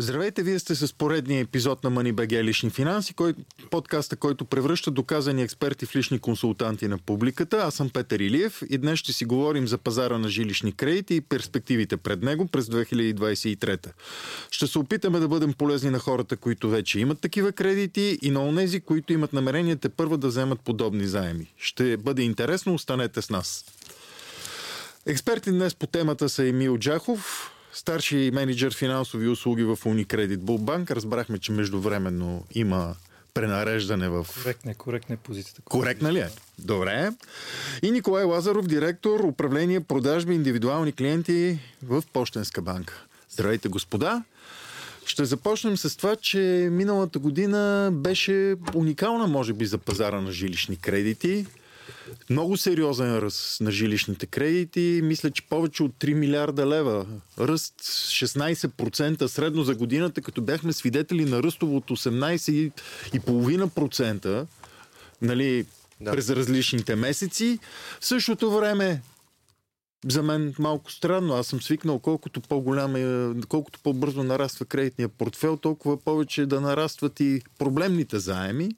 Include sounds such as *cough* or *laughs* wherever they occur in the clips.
Здравейте, вие сте с поредния епизод на MoneyBG Лични финанси, кой, подкаста, който превръща доказани експерти в лични консултанти на публиката. Аз съм Петър Илиев и днес ще си говорим за пазара на жилищни кредити и перспективите пред него през 2023. Ще се опитаме да бъдем полезни на хората, които вече имат такива кредити и на онези, които имат намеренията първо да вземат подобни заеми. Ще бъде интересно, останете с нас. Експерти днес по темата са Емил Джахов, старши менеджер финансови услуги в Unicredit Bullbank. Разбрахме, че междувременно има пренареждане в... Коректна, коректна е позицията. Коректна ли е? Добре. И Николай Лазаров, директор управление продажби индивидуални клиенти в Пощенска банка. Здравейте, господа! Ще започнем с това, че миналата година беше уникална, може би, за пазара на жилищни кредити. Много сериозен ръст на жилищните кредити. Мисля, че повече от 3 милиарда лева. Ръст 16% средно за годината, като бяхме свидетели на ръстово от 18,5% нали, да. през различните месеци. В същото време за мен малко странно. Аз съм свикнал колкото по-голям е, колкото по-бързо нараства кредитния портфел, толкова повече да нарастват и проблемните заеми.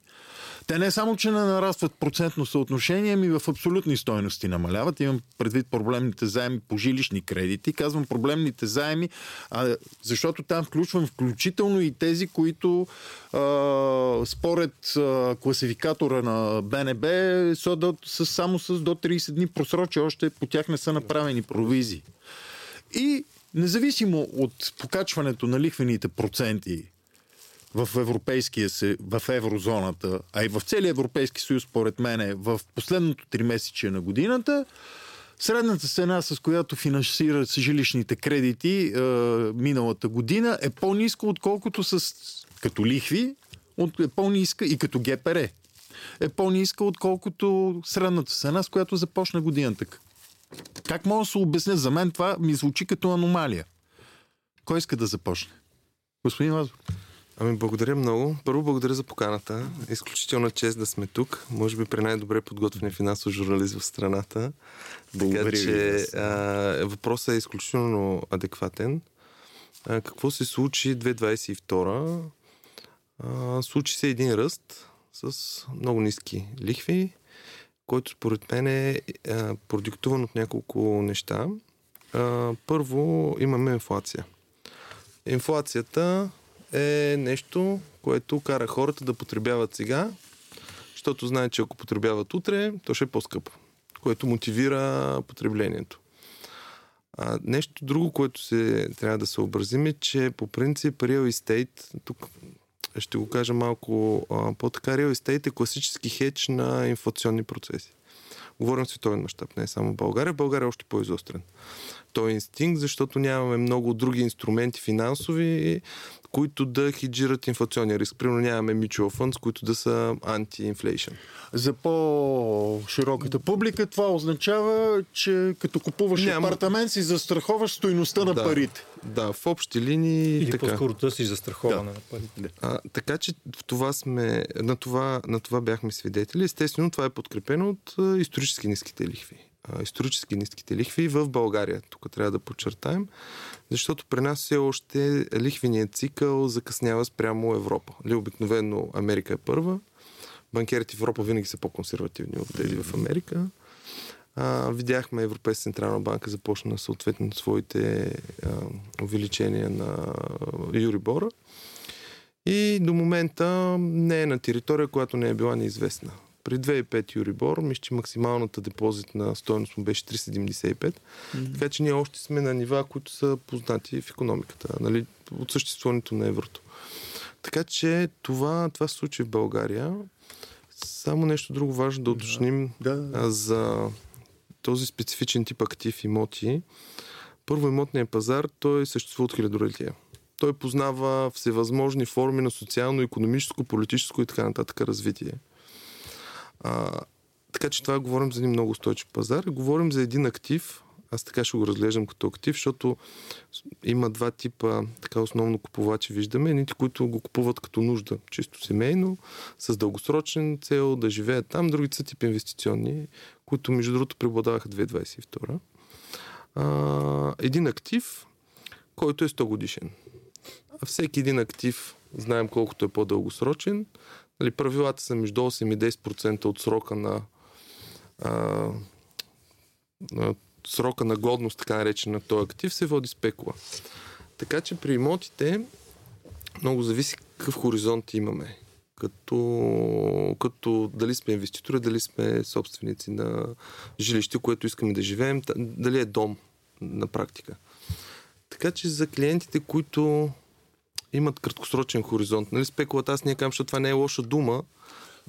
Те не само, че не нарастват процентно съотношение, ми в абсолютни стойности намаляват. Имам предвид проблемните заеми по жилищни кредити. Казвам проблемните заеми, а, защото там включвам включително и тези, които а, според а, класификатора на БНБ до, са само с до 30 дни просрочи. Още по тях не са направени провизии. И независимо от покачването на лихвените проценти в Европейския се, в еврозоната, а и в целия Европейски съюз, според мен, е в последното три месече на годината, средната цена, с която финансира жилищните кредити е, миналата година, е по-ниска, отколкото с като лихви, от, е по-ниска и като ГПР. Е по-ниска, отколкото средната цена, с която започна годината. Как мога да се обясня? За мен това ми звучи като аномалия. Кой иска да започне? Господин Лазов. Ами, благодаря много. Първо, благодаря за поканата. Изключителна чест да сме тук. Може би при най-добре подготвен финансов журналист в страната. Благодаря така че а, въпросът е изключително адекватен. А, какво се случи 2022? А, случи се един ръст с много ниски лихви, който според мен е а, продиктуван от няколко неща. А, първо, имаме инфлация. Инфлацията е нещо, което кара хората да потребяват сега, защото знаят, че ако потребяват утре, то ще е по-скъпо, което мотивира потреблението. А, нещо друго, което се, трябва да се образим е, че по принцип real estate, тук ще го кажа малко а, по-така, real estate е класически хедж на инфлационни процеси. Говорим световен мащаб, не само в България. България е още по-изострен. Той е инстинкт, защото нямаме много други инструменти финансови, които да хеджират инфлационния риск. Примерно нямаме mutual funds, които да са анти-инфлейшн. За по-широката публика това означава, че като купуваш Няма... апартамент си застраховаш стоеността на да, парите. Да, в общи линии. Или така. по-скоро да си застраховане да. на парите. А, така че в това сме, на, това, на това бяхме свидетели. Естествено, това е подкрепено от исторически ниските лихви исторически ниските лихви в България. Тук трябва да подчертаем, защото при нас все още лихвеният цикъл закъснява спрямо Европа. Ли обикновено Америка е първа, банкерите в Европа винаги са по-консервативни от тези в Америка. А, видяхме Европейска централна банка започна съответно своите а, увеличения на Юрибора. И до момента не е на територия, която не е била неизвестна. При 2,5 Юрибор, мисля, че максималната депозитна стоеност му беше 375. Mm-hmm. Така че ние още сме на нива, които са познати в економиката, нали, от съществуването на еврото. Така че това, това се случи в България. Само нещо друго важно да уточним да. Да. за този специфичен тип актив имоти. Първо имотният пазар, той съществува от хилядолетия. Той познава всевъзможни форми на социално, економическо, политическо и така нататък развитие. А, така че това говорим за един много устойчив пазар. Говорим за един актив, аз така ще го разглеждам като актив, защото има два типа така основно купувачи, виждаме. Едните, които го купуват като нужда, чисто семейно, с дългосрочен цел да живеят там. Другите са тип инвестиционни, които между другото преобладаваха 2022. А, един актив, който е 100 годишен. всеки един актив, знаем колкото е по-дългосрочен, нали, правилата са между 8 и 10% от срока на, а, на срока на годност, така наречен на този актив, се води спекула. Така че при имотите много зависи какъв хоризонт имаме. Като, като дали сме инвеститори, дали сме собственици на жилище, което искаме да живеем, дали е дом на практика. Така че за клиентите, които имат краткосрочен хоризонт, нали, спекулата, аз не казвам, защото това не е лоша дума,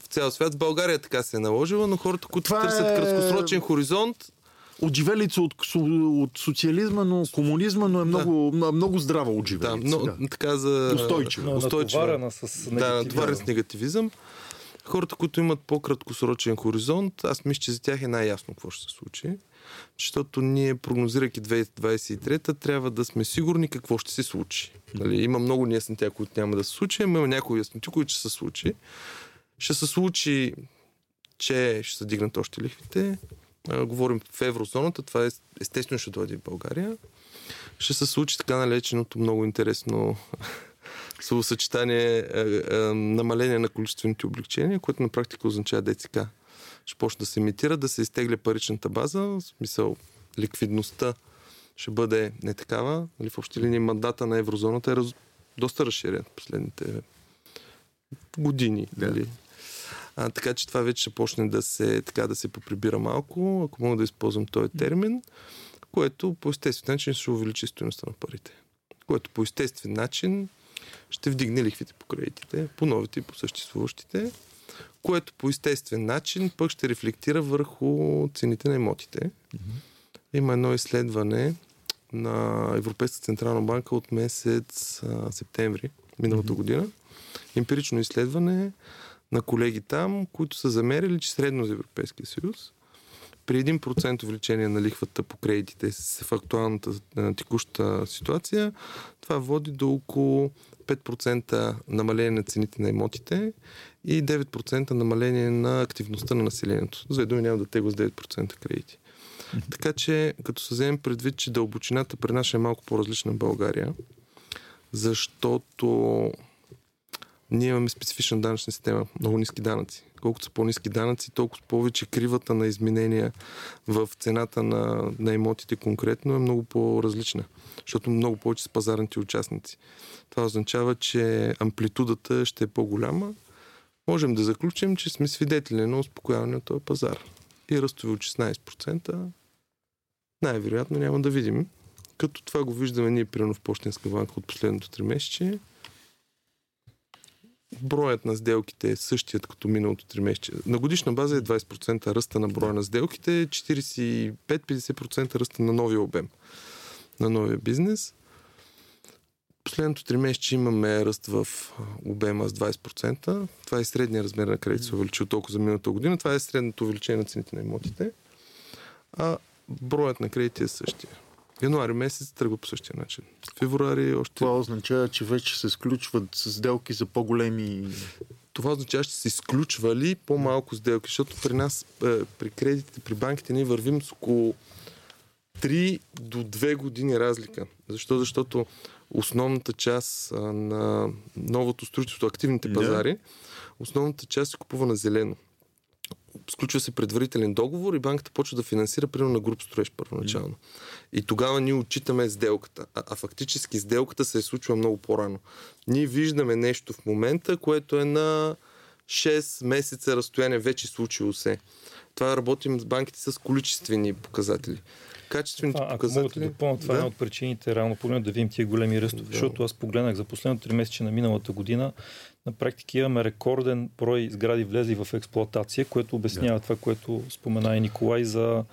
в цял свят. В България така се е наложила, но хората, които това търсят е... краткосрочен хоризонт, отживелица от, от социализма, но комунизма, но е много, да. много здрава отживелица. Да, но, да. така за... Устойчива. Устойчива. с Да, натоварена с негативизъм. Хората, които имат по-краткосрочен хоризонт, аз мисля, че за тях е най-ясно какво ще се случи. Защото ние, прогнозирайки 2023, трябва да сме сигурни какво ще се случи. Нали, има много неясноти, които няма да се случи, но има някои ясноти, които ще се случи. Ще се случи, че ще се дигнат още лихвите, а, говорим в еврозоната, това е, естествено ще дойде в България. Ще се случи така налеченото много интересно *laughs* словосъчетание намаление на количествените облегчения, което на практика означава ДЦК. Ще почне да се имитира, да се изтегля паричната база, в смисъл ликвидността ще бъде не такава. Нали, в общи линии мандата на еврозоната е раз... доста разширен последните години. Да. Нали. А, така че това вече ще почне да се, така, да се поприбира малко, ако мога да използвам този термин, което по естествен начин ще увеличи стоеността на парите. Което по естествен начин ще вдигне лихвите по кредитите, по новите и по съществуващите, което по естествен начин пък ще рефлектира върху цените на имотите. Mm-hmm. Има едно изследване на Европейската централна банка от месец а, септември миналата mm-hmm. година. Емпирично изследване на колеги там, които са замерили, че средно за Европейския съюз при 1% увеличение на лихвата по кредитите в актуалната на текуща ситуация, това води до около 5% намаление на цените на имотите и 9% намаление на активността на населението. За думи няма да тегла с 9% кредити. Така че, като се вземем предвид, че дълбочината при нас е малко по-различна в България, защото ние имаме специфична данъчна система, много ниски данъци. Колкото са по-низки данъци, толкова повече кривата на изменения в цената на, на имотите конкретно е много по-различна, защото много повече са пазарните участници. Това означава, че амплитудата ще е по-голяма. Можем да заключим, че сме свидетели на успокояване на този пазар. И ръстови от 16% най-вероятно няма да видим. Като това го виждаме ние, примерно в Почтенска банка от последното 3 месече, броят на сделките е същият като миналото 3 месече. На годишна база е 20% ръста на броя на сделките, 45-50% ръста на новия обем на новия бизнес. Последното 3 месече имаме ръст в обема с 20%. Това е средния размер на кредит се увеличил толкова за миналата година. Това е средното увеличение на цените на имотите. А броят на кредити е същия. Януари месец тръгва по същия начин. Февруари още... Това означава, че вече се сключват сделки за по-големи... Това означава, че се изключвали по-малко сделки, защото при нас, е, при кредитите, при банките, ние вървим с около 3 до 2 години разлика. Защо? Защото основната част на новото строителство, активните пазари, основната част се купува на зелено сключва се предварителен договор и банката почва да финансира, примерно на груп строеж първоначално. Mm. И тогава ние отчитаме сделката. А, а фактически сделката се е случва много по-рано. Ние виждаме нещо в момента, което е на 6 месеца разстояние вече случило се. Това работим с банките с количествени показатели качествените а, показатели. Ако мога да допълня, това е да? е една от причините, реално погледно, да видим тия големи ръстове. Да. Защото аз погледнах за последното 3 месече на миналата година, на практика имаме рекорден брой сгради влезли в експлоатация, което обяснява да. това, което спомена и Николай за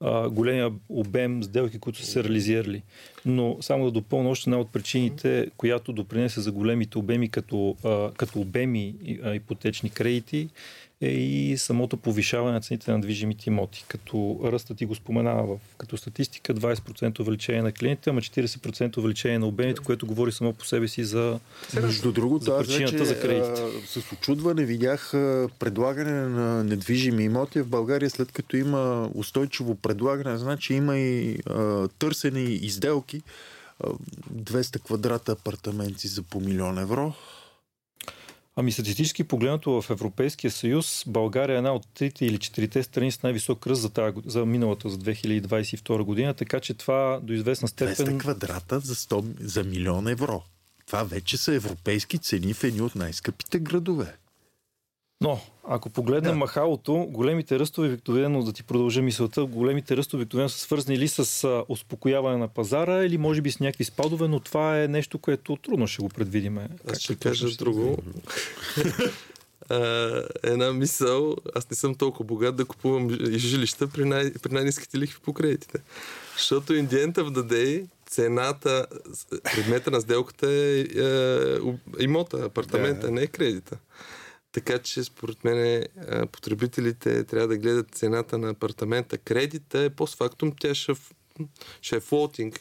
а, големия обем сделки, които са се реализирали. Но само да допълня още една от причините, която допринесе за големите обеми като, а, като обеми а, ипотечни кредити, е и самото повишаване на цените на движимите имоти. Като ръстът ти го споменава в, като статистика, 20% увеличение на клиентите, ама 40% увеличение на обемите, което говори само по себе си за, Между другото, за причината вече, за кредитите. с очудване видях предлагане на недвижими имоти в България, след като има устойчиво предлагане, значи има и а, търсени изделки 200 квадрата апартаменти за по милион евро. Ами статистически погледнато в Европейския съюз, България е една от трите или четирите страни с най-висок ръст за, тази, за миналата, за 2022 година, така че това до известна степен... 200 квадрата за, 100, за милион евро. Това вече са европейски цени в едни от най-скъпите градове. Но, ако погледнем да. махалото, големите ръстове обикновено, да ти продължа мисълта, големите ръстове обикновено са свързани или с а, успокояване на пазара, или може би с някакви спадове, но това е нещо, което трудно ще го предвидим. Аз ще кажа ще друго. *laughs* Uh, една мисъл, аз не съм толкова богат да купувам жилища при, най- при най-низките лихви по кредитите. Защото in the end of the day цената, предмета на сделката е, е имота, апартамента, yeah. не е кредита. Така че според мен потребителите трябва да гледат цената на апартамента. Кредита е постфактум, тя ще, ще е флотинг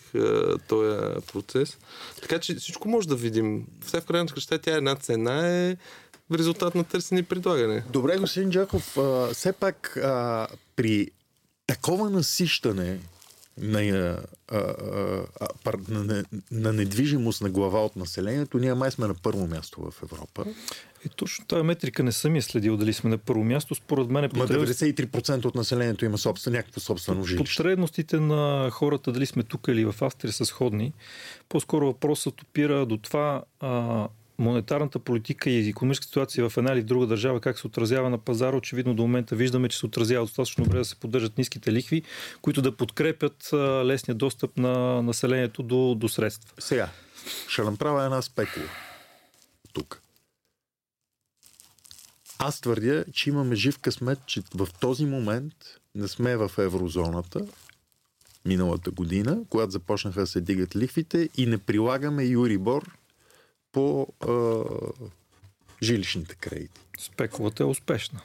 този процес. Така че всичко може да видим. Все в крайна кръща тя е една цена е в резултат на търсене и предлагане. Добре, господин Джаков, все пак а, при такова насищане на, а, а, на, на, на недвижимост на глава от населението, ние май сме на първо място в Европа. И точно тази метрика не съм я следил дали сме на първо място. Според мен е потреб... 93% от населението има собствен, някакво собствено жилище. Потребностите на хората, дали сме тук или в Австрия, са сходни. По-скоро въпросът опира до това а, монетарната политика и економическа ситуация в една или в друга държава как се отразява на пазара, очевидно до момента виждаме, че се отразява достатъчно добре да се поддържат ниските лихви, които да подкрепят лесния достъп на населението до, до средства. Сега, ще направя една спекула тук. Аз твърдя, че имаме жив късмет, че в този момент не сме в еврозоната, миналата година, когато започнаха да се дигат лихвите и не прилагаме Юрибор по а, жилищните кредити. Спекулата е успешна.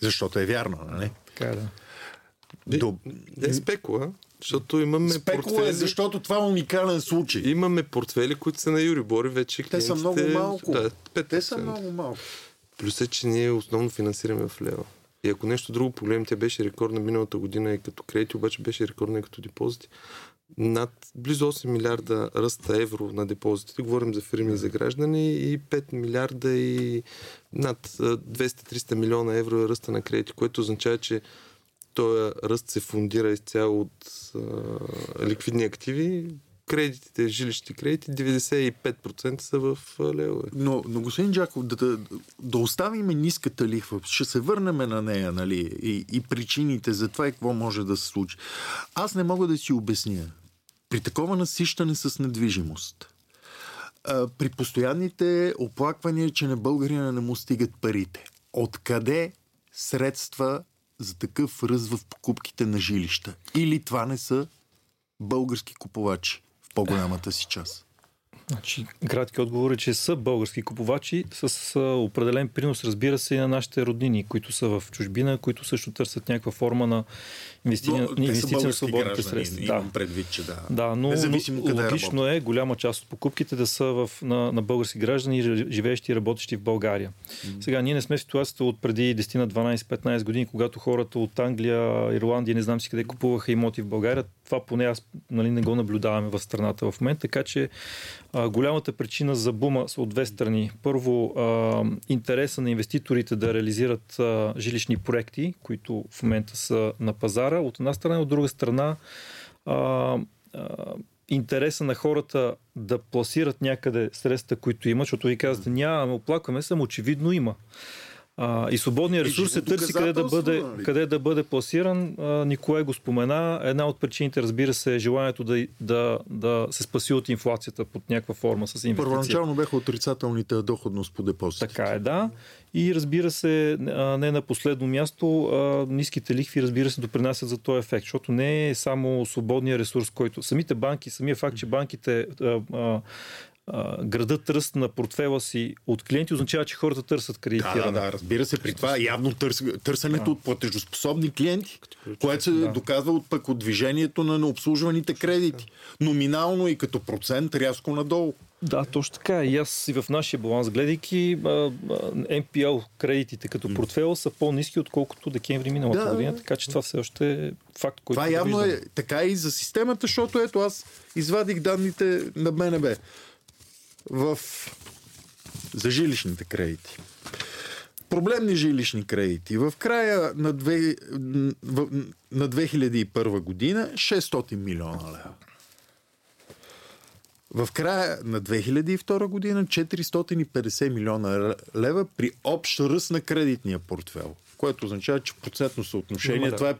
Защото е вярно, нали? Така е, да. До... Не е спекула, защото имаме Спекула е, портфели... е, защото това е уникален случай. Имаме портфели, които са на Юрибори вече. Те са много малко. Да, 5%. Те са много малко. Плюс е, че ние основно финансираме в лева. И ако нещо друго погледнем, тя беше рекордна миналата година и като кредити, обаче беше рекордна и като депозити над близо 8 милиарда ръста евро на депозитите. Говорим за фирми за граждани и 5 милиарда и над 200-300 милиона евро е ръста на кредити, което означава, че този ръст се фундира изцяло от а, ликвидни активи, кредитите, жилищни кредити, 95% са в левове. Но, но господин Джаков, да, да, да оставим ниската лихва, ще се върнем на нея, нали, и, и причините за това и какво може да се случи. Аз не мога да си обясня. При такова насищане с недвижимост, при постоянните оплаквания, че на българина не му стигат парите, откъде средства за такъв ръст в покупките на жилища? Или това не са български купувачи? По-голямата си част. Значи, кратки отговор е, че са български купувачи с определен принос, разбира се, и на нашите роднини, които са в чужбина, които също търсят някаква форма на инвестиция, но, инвестиция на свободните средства. Да. предвид, че да. Да, но, но логично е голяма част от покупките да са в, на, на български граждани, живеещи и работещи в България. Mm-hmm. Сега, ние не сме в ситуацията от преди 10 на 12-15 години, когато хората от Англия, Ирландия, не знам си къде купуваха имоти в България. Това поне аз нали, не го наблюдаваме в страната в момента, така че а, голямата причина за бума са от две страни. Първо, а, интереса на инвеститорите да реализират а, жилищни проекти, които в момента са на пазара, от една страна, от друга страна а, а, интереса на хората да пласират някъде средства, които имат, защото ви казвате, няма, оплакваме се, очевидно има. А, и свободният ресурс се търси къде да бъде, нали? къде да бъде пласиран. А, Николай го спомена. Една от причините, разбира се, е желанието да, да, да се спаси от инфлацията под някаква форма с инвестиция. Първоначално бяха отрицателните доходност по депозитите. Така е, да. И разбира се, не на последно място, ниските лихви, разбира се, допринасят за този ефект, защото не е само свободния ресурс, който самите банки, самия факт, че банките градът ръст на портфела си от клиенти, означава, че хората търсят кредитиране. Да, да, да, разбира се, при това явно търс, търсенето да. от платежоспособни клиенти, което се да. доказва от пък от движението на необслужваните кредити. Номинално и като процент рязко надолу. Да, точно така. И аз и в нашия баланс, гледайки, NPL кредитите като портфел са по-низки, отколкото декември миналата да, година, така че това все още е факт, който. Това явно е така и за системата, защото ето аз извадих данните на БНБ в... за жилищните кредити. Проблемни жилищни кредити. В края на, две... на 2001 година 600 милиона лева. В края на 2002 година 450 милиона лева при общ ръст на кредитния портфел, което означава, че процентно съотношение това е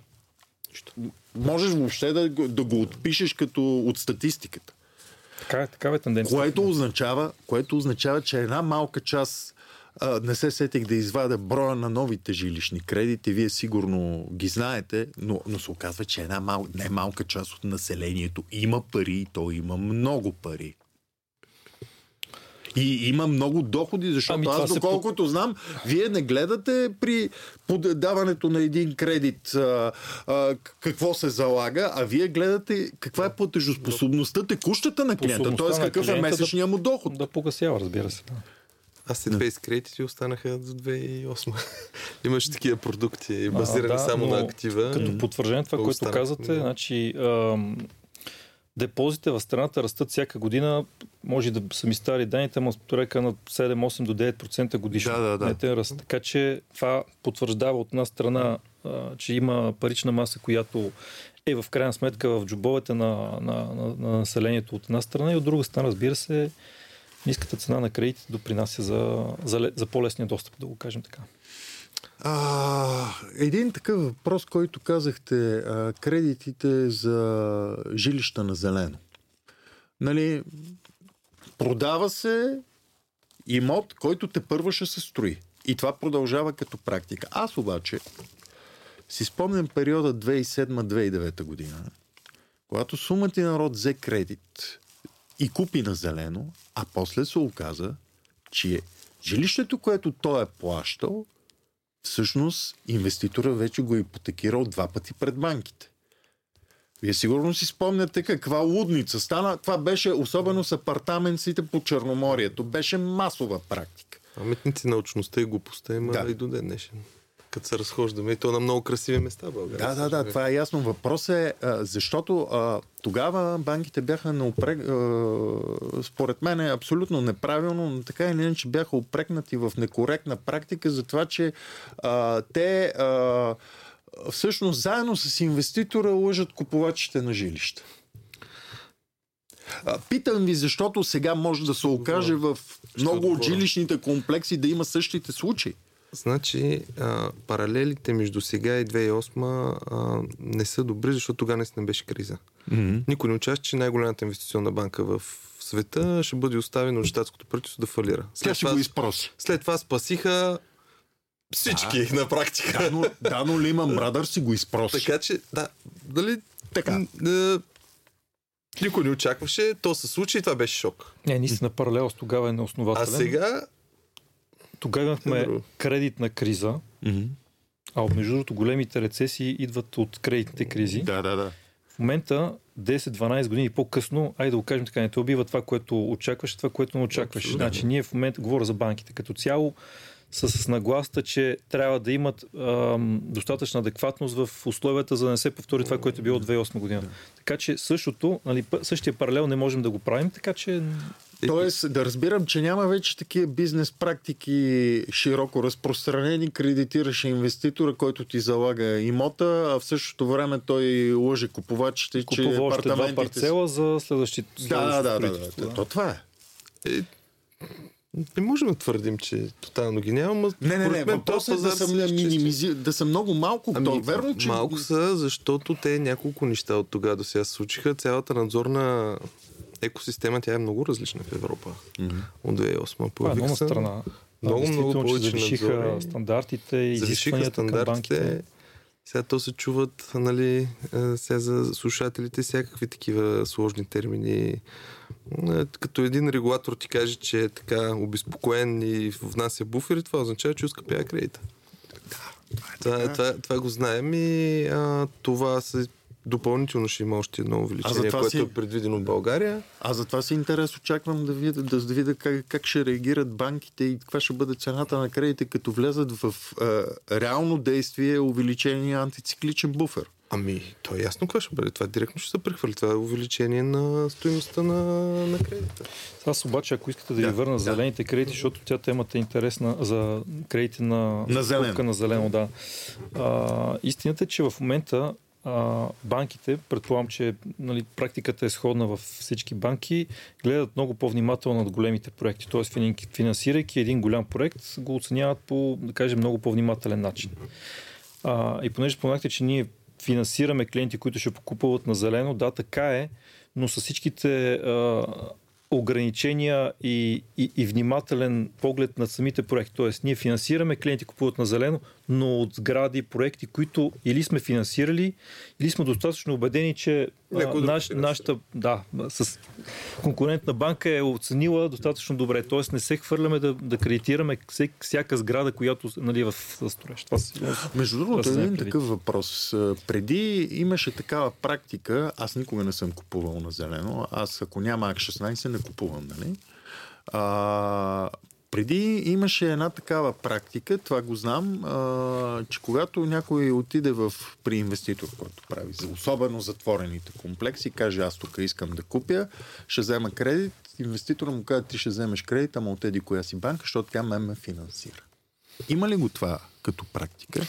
можеш въобще да, да го отпишеш като от статистиката. Така, такава е тенденция. Което означава, което означава, че една малка част не се сетих да извадя броя на новите жилищни кредити. Вие сигурно ги знаете, но, но се оказва, че една мал, не малка част от населението има пари и то има много пари. И има много доходи, защото ами, аз, доколкото се... знам, вие не гледате при подаването на един кредит а, а, какво се залага, а вие гледате каква е платежоспособността, текущата на клиента, т.е. какъв е месечния му доход. Да, да погасява, разбира се. Аз след Base кредити останаха до 2008. *laughs* Имаше такива продукти, базирани а, да, само на актива. Като потвърждение това, което казвате, да. значи ам, депозите в страната растат всяка година. Може да са ми стари данните, но река на 7-8 до 9% годишно. Да, да, да. ръст. Така че това потвърждава от една страна, а, че има парична маса, която е в крайна сметка в джобовете на, на, на, на населението от една страна и от друга страна, разбира се, ниската цена на кредитите допринася за, за, за по-лесния достъп, да го кажем така. А, един такъв въпрос, който казахте, а, кредитите за жилища на зелено. Нали, продава се имот, който те първо ще се строи. И това продължава като практика. Аз обаче си спомням периода 2007-2009 година, когато сумата и народ взе кредит и купи на зелено, а после се оказа, че жилището, което той е плащал, всъщност инвеститора вече го е ипотекирал два пъти пред банките. Вие сигурно си спомняте каква лудница стана. Това беше особено с апартаментите по Черноморието. Беше масова практика. Паметници научността и глупостта има да. и до ден днешен като се разхождаме. И то на много красиви места в България. Да, да, да, това е ясно. Въпрос е, защото а, тогава банките бяха на упрек, а, според мен е абсолютно неправилно, но така или иначе бяха упрекнати в некоректна практика за това, че а, те а, всъщност заедно с инвеститора лъжат купувачите на жилища. Питам ви, защото сега може да се окаже в много от жилищните комплекси да има същите случаи. Значи, а, паралелите между сега и 2008 а, не са добри, защото тогава не беше криза. Mm-hmm. Никой не очаква, че най-голямата инвестиционна банка в света ще бъде оставена от щатското правителство да фалира. След Тя ще това, го изпроси. След това спасиха всички да. на практика. Да, но, да, но Лиман Брадър си го изпроси. Така че, да, дали... Така. Н- никой не очакваше, то се случи и това беше шок. Не, наистина паралел с тогава е неоснователен. А сега тогава имахме кредитна криза, mm-hmm. а между другото големите рецесии идват от кредитните кризи. Да, да, да. В момента, 10-12 години по-късно, айде да го кажем така, не те убива това, което очакваш, това, което не очакваш. Значи ние в момента, говоря за банките като цяло, са с нагласта, че трябва да имат ам, достатъчна адекватност в условията, за да не се повтори това, което е било от 2008 година. Така че същото, нали, същия паралел не можем да го правим, така че Тоест, да разбирам, че няма вече такива бизнес практики широко разпространени, кредитираш инвеститора, който ти залага имота, а в същото време той лъже купувачите, че апартаментите... два парцела за следващите... Да, да, да, да, да, да. То това е. Е. Не можем да твърдим, че тотално ги няма. Не, не, не, въпросът е да са, минимизи... да са много малко. Ами, то, верно, че... Малко са, защото те няколко неща от тогава до сега се случиха. Цялата надзорна екосистема, тя е много различна в Европа mm-hmm. от 2008. Това е много страна. Много, много повече завишиха надзори, стандартите и изискванията към банките. Сега то се чуват, нали, сега за слушателите всякакви такива сложни термини. Като един регулатор ти каже, че е така обезпокоен и внася буфери, това означава, че ускъпява кредита. Това, това, това, това го знаем и а, това се допълнително ще има още едно увеличение, което си... е предвидено в България. А за това си интерес очаквам да видя, да, да видя как, как ще реагират банките и каква ще бъде цената на кредите, като влезат в а, реално действие увеличение антицикличен буфер. Ами, то е ясно какво ще бъде. Това директно ще се прехвърли. Това е увеличение на стоеността на, на кредита. Аз обаче, ако искате да, да ви върна да. зелените кредити, защото тя темата е интересна за кредити на, на зелено. На зелено да. А, истината е, че в момента банките, предполагам, че нали, практиката е сходна във всички банки, гледат много по-внимателно над големите проекти. Тоест, финансирайки един голям проект, го оценяват по, да кажем, много по-внимателен начин. А, и понеже споменахте, че ние финансираме клиенти, които ще покупуват на зелено, да, така е, но с всичките а, ограничения и, и, и внимателен поглед на самите проекти. Тоест, ние финансираме, клиенти купуват на зелено, но от сгради, проекти, които или сме финансирали, или сме достатъчно убедени, че а, наш, нашата да, с конкурентна банка е оценила достатъчно добре. Тоест, не се хвърляме да, да кредитираме всяка сграда, която нали, е в строеж. Това си, Между другото, един такъв въпрос. Преди имаше такава практика, аз никога не съм купувал на зелено. Аз, ако няма АК-16, не купувам, нали? А, преди имаше една такава практика, това го знам, а, че когато някой отиде в, при инвеститор, който прави, за особено затворените комплекси, каже аз тук искам да купя, ще взема кредит, инвеститора му казва ти ще вземеш кредит, ама отеди коя си банка, защото тя ме ме финансира. Има ли го това като практика?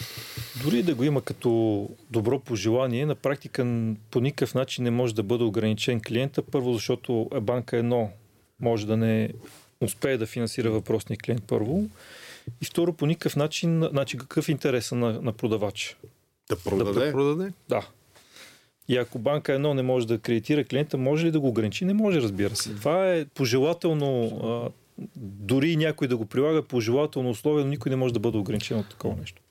Дори да го има като добро пожелание, на практика по никакъв начин не може да бъде ограничен клиента. Първо, защото банка едно може да не успее да финансира въпросния клиент първо. И второ, по никакъв начин, значи какъв е интерес на, на продавача? Да продаде? Да продаде? Да. И ако банка едно не може да кредитира клиента, може ли да го ограничи? Не може, разбира се. Това е пожелателно, а, дори някой да го прилага пожелателно условие, но никой не може да бъде ограничен от такова нещо.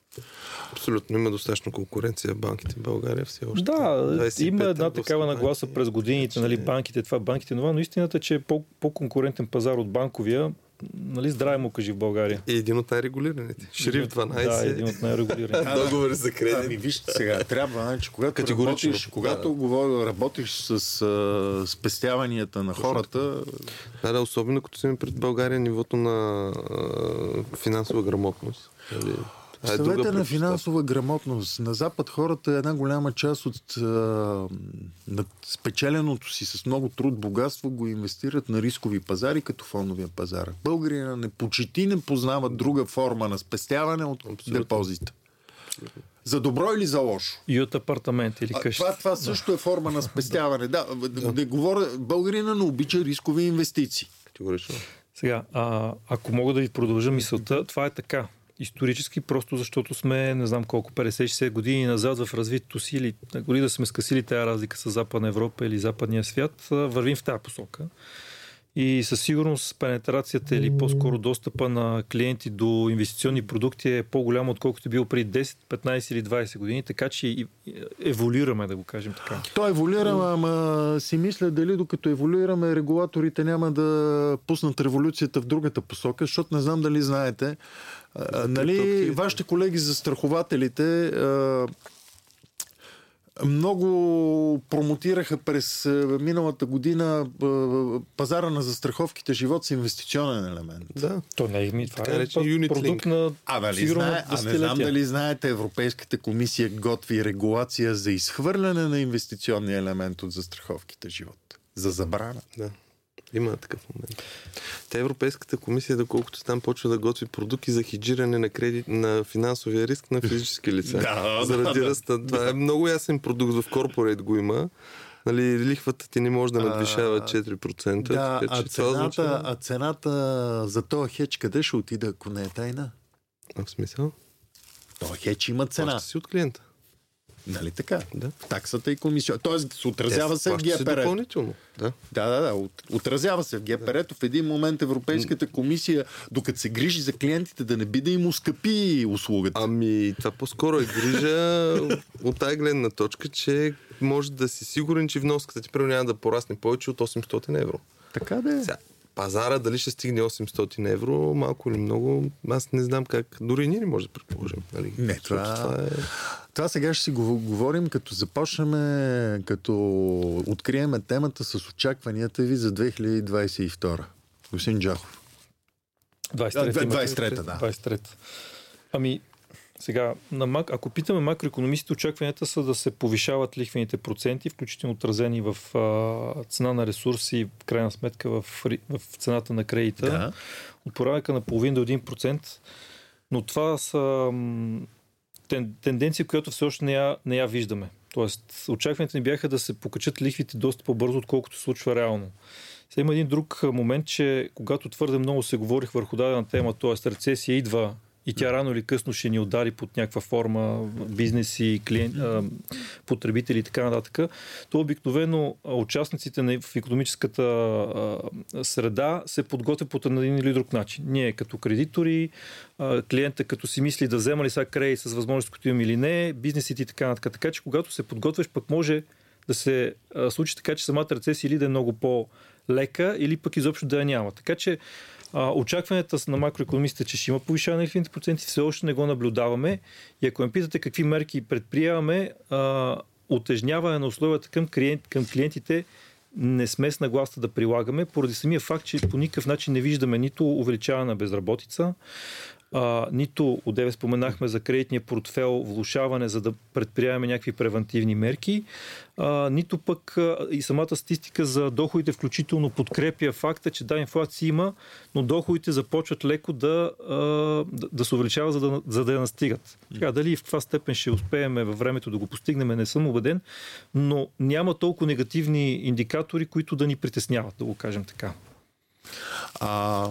Абсолютно. Има достатъчно конкуренция в банките в България все още. Да, има една такава нагласа през годините, нали, банките, това, банките, това, но истината е, че е по-конкурентен пазар от банковия. Нали, здраве му кажи в България. И един от най-регулираните. Шериф 12. Да, един от най-регулираните. Договори за кредит. Ами, вижте сега, трябва, значи, когато Категорично. работиш, когато да. работиш с а, спестяванията на хората... Да, да, особено като си пред България нивото на а, финансова грамотност. Нали, е Съвета на финансова грамотност. На Запад хората една голяма част от а, на спечеленото си с много труд богатство го инвестират на рискови пазари, като фондовия пазар. Българина не почти не познават друга форма на спестяване от Абсолютно. депозита. За добро или за лошо? И от апартамент или къща. Това, това също е форма на спестяване. Да, да, да говоря, българина не обича рискови инвестиции. Категорично. Сега, а, ако мога да ви продължа мисълта, това е така исторически, просто защото сме, не знам колко, 50-60 години назад в развитието си, или дори да сме скъсили тази разлика с Западна Европа или Западния свят, вървим в тази посока. И със сигурност пенетрацията или по-скоро достъпа на клиенти до инвестиционни продукти е по-голямо, отколкото е бил преди 10, 15 или 20 години, така че еволюираме, да го кажем така. То еволюира, ама си мисля дали докато еволюираме, регулаторите няма да пуснат революцията в другата посока, защото не знам дали знаете, а, нали, вашите колеги за страхователите а, много промотираха през миналата година пазара на застраховките живот с инвестиционен елемент. Да. То не е ми, това така, е продукт на а, нали, знае, а не знам дали знаете, Европейската комисия готви регулация за изхвърляне на инвестиционния елемент от застраховките живот. За забрана. Да. Има такъв момент. Та Европейската комисия, доколкото там почва да готви продукти за хеджиране на кредит на финансовия риск на физически лица. *laughs* да, заради да, ръста. Да. Това е много ясен продукт в корпорейт го има. Нали, лихвата ти не може да надвишава 4%. Да, така, а, цената, означава... а цената за този хедж къде ще отида, ако не е тайна? А в смисъл? То хедж има цена. Плаща си от клиента. Нали така? Да. Таксата и комисия. Тоест, се отразява се в ГПР. допълнително. Да. Да, да, да. от- Отразява се в ГПР. В един момент Европейската комисия, докато се грижи за клиентите, да не би да им ускъпи услугата. Ами, това по-скоро е грижа от тази гледна точка, че може да си сигурен, че вноската ти няма да порасне повече от 800 евро. Така да е. Сега, пазара дали ще стигне 800 евро, малко или много, аз не знам как. Дори ние не може да предположим. Нали? Не, това- това е... Това сега ще си го говорим, като започнем, като откриеме темата с очакванията ви за 2022. Господин Джахов. 23-та. А, имате. 23-та, да. 23-та. Ами, сега, на мак... ако питаме макроекономистите, очакванията са да се повишават лихвените проценти, включително отразени в а, цена на ресурси, в крайна сметка в, в цената на кредита, Да. от порядъка на половин до 1%. Но това са тен, тенденция, която все още не я, не я виждаме. Тоест, очакванията ни бяха да се покачат лихвите доста по-бързо, отколкото се случва реално. Сега има един друг момент, че когато твърде много се говорих върху дадена тема, т.е. рецесия идва и тя рано или късно ще ни удари под някаква форма бизнеси, клиент, потребители и така нататък, то обикновено участниците в економическата среда се подготвят по един или друг начин. Ние като кредитори, клиента като си мисли да взема ли сега кредит с възможност, които имам или не, бизнесите и така нататък. Така че когато се подготвяш, пък може да се случи така, че самата рецесия или да е много по-лека, или пък изобщо да я няма. Така че а, очакванията на макроекономистите, че ще има повишаване на лихвените проценти, все още не го наблюдаваме. И ако ме питате какви мерки предприемаме, а, отежняване на условията към, клиент, към клиентите не сме с нагласта да прилагаме, поради самия факт, че по никакъв начин не виждаме нито увеличаване на безработица, а, нито, отдеве споменахме за кредитния портфел, влушаване, за да предприемаме някакви превентивни мерки, а, нито пък а, и самата статистика за доходите включително подкрепя факта, че да, инфлация има, но доходите започват леко да, а, да, да се увеличават, за да, за да я настигат. Така, дали в каква степен ще успеем във времето да го постигнем, не съм убеден, но няма толкова негативни индикатори, които да ни притесняват, да го кажем така. А,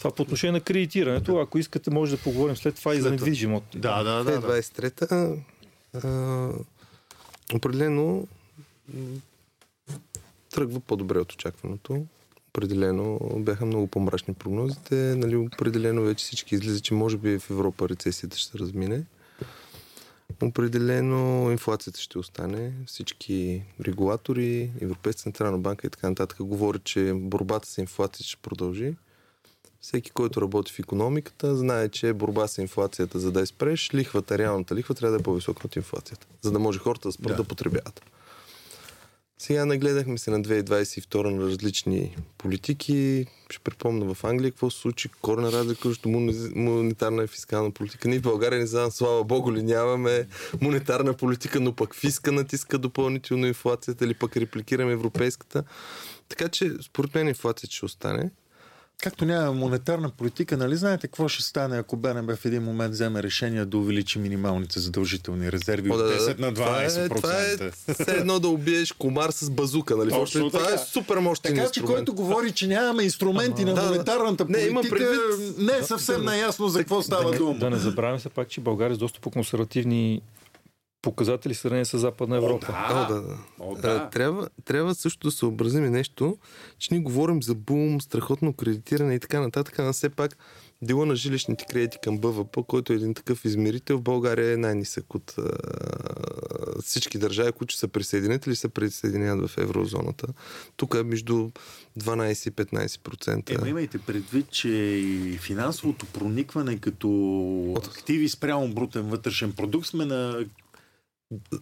Това по отношение на кредитирането, ако искате, може да поговорим след това и за След недвижимо. да, да, да. да. 2023-та а, определено тръгва по-добре от очакваното. Определено бяха много по-мрачни прогнозите. Нали, определено вече всички излиза, че може би в Европа рецесията ще се размине. Определено инфлацията ще остане. Всички регулатори, Европейска централна банка и така нататък говорят, че борбата с инфлацията ще продължи. Всеки, който работи в економиката, знае, че борба с инфлацията, за да я спреш, лихвата, реалната лихва трябва да е по-висока от инфлацията, за да може хората да спрат Да. да, потребяват. Сега нагледахме се на 2022 на различни политики. Ще припомня в Англия какво се случи. Корена разлика между монетарна и фискална политика. Ние в България не знам, слава богу ли нямаме монетарна политика, но пък фиска натиска допълнително инфлацията или пък репликираме европейската. Така че, според мен, инфлацията ще остане. Както няма монетарна политика, нали знаете какво ще стане, ако БНБ в един момент вземе решение да увеличи минималните задължителни резерви О, от да, да, 10 на 12%? Това е, това е все едно да убиеш комар с базука, нали? Точно това така. е супер мощен Така че инструмент. който говори, че нямаме инструменти на Да, да. монетарната Не, имам политика, предвид- не е съвсем наясно за какво става да, дума. Не, да не забравяме се пак, че България е с доста по-консервативни показатели в сравнение с Западна Европа. О, да, да. О, А, да. трябва, трябва също да съобразим и нещо, че ние говорим за бум, страхотно кредитиране и така нататък, а все пак дела на жилищните кредити към БВП, който е един такъв измерител, в България е най-нисък от а, всички държави, които са присъединят или се присъединяват в еврозоната. Тук е между 12 и 15%. Ема имайте предвид, че и финансовото проникване като активи спрямо брутен вътрешен продукт сме на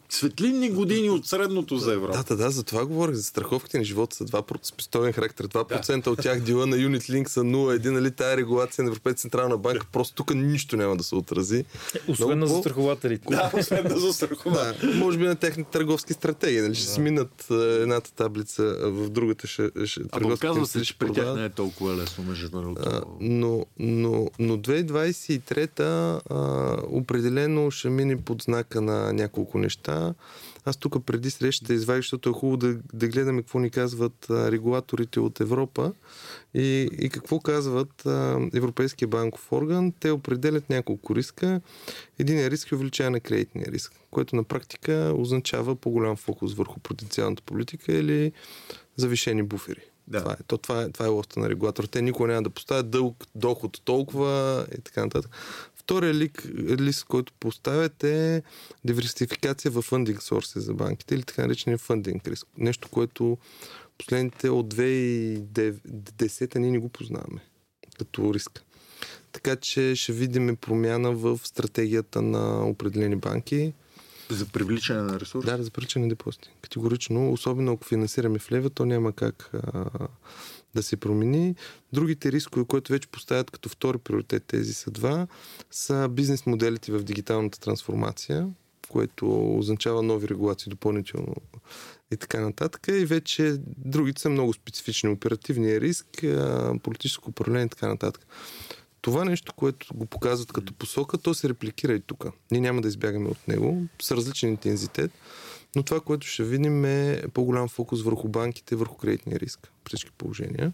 светлинни години от средното за Европа. Да, да, да, за това говорих. За страховките на живота са 2%, с пистоен характер. 2% от тях дела на Unit Link са 0,1, нали? Тая регулация на Европейска централна банка, просто тук нищо няма да се отрази. Освен на Много по- застрахователите. Да, освен да застрахова. Да, може би на техните търговски стратегии, нали? Ще сминат а, едната таблица, а в другата ще, ще търговските оказва се, че при тях не е толкова лесно, между А, другото. но, но, но 2023-та а, определено ще мине под знака на няколко няколко неща. Аз тук преди срещата извадих, защото е хубаво да, да гледаме какво ни казват а, регулаторите от Европа и, и какво казват а, Европейския банков орган. Те определят няколко риска. Един е риск е увеличаване на кредитния риск, което на практика означава по-голям фокус върху потенциалната политика или завишени буфери. Да. Това е, то, това е, това е лоста на регулатор. Те никога няма да поставят дълг доход толкова и така нататък. Втория лик, лист, който поставят е диверсификация в фандинг сорси за банките или така наречения фандинг риск. Нещо, което последните от 2010 ние не го познаваме като риск. Така че ще видим промяна в стратегията на определени банки. За привличане на ресурси? Да, за привличане на депозити. Категорично, особено ако финансираме в лева, то няма как а, да се промени. Другите рискове, които вече поставят като втори приоритет, тези са два, са бизнес моделите в дигиталната трансформация, което означава нови регулации допълнително и така нататък. И вече другите са много специфични. Оперативния риск, политическо управление и така нататък. Това нещо, което го показват като посока, то се репликира и тук. Ние няма да избягаме от него с различен интензитет. Но това, което ще видим е по-голям фокус върху банките, върху кредитния риск при всички положения.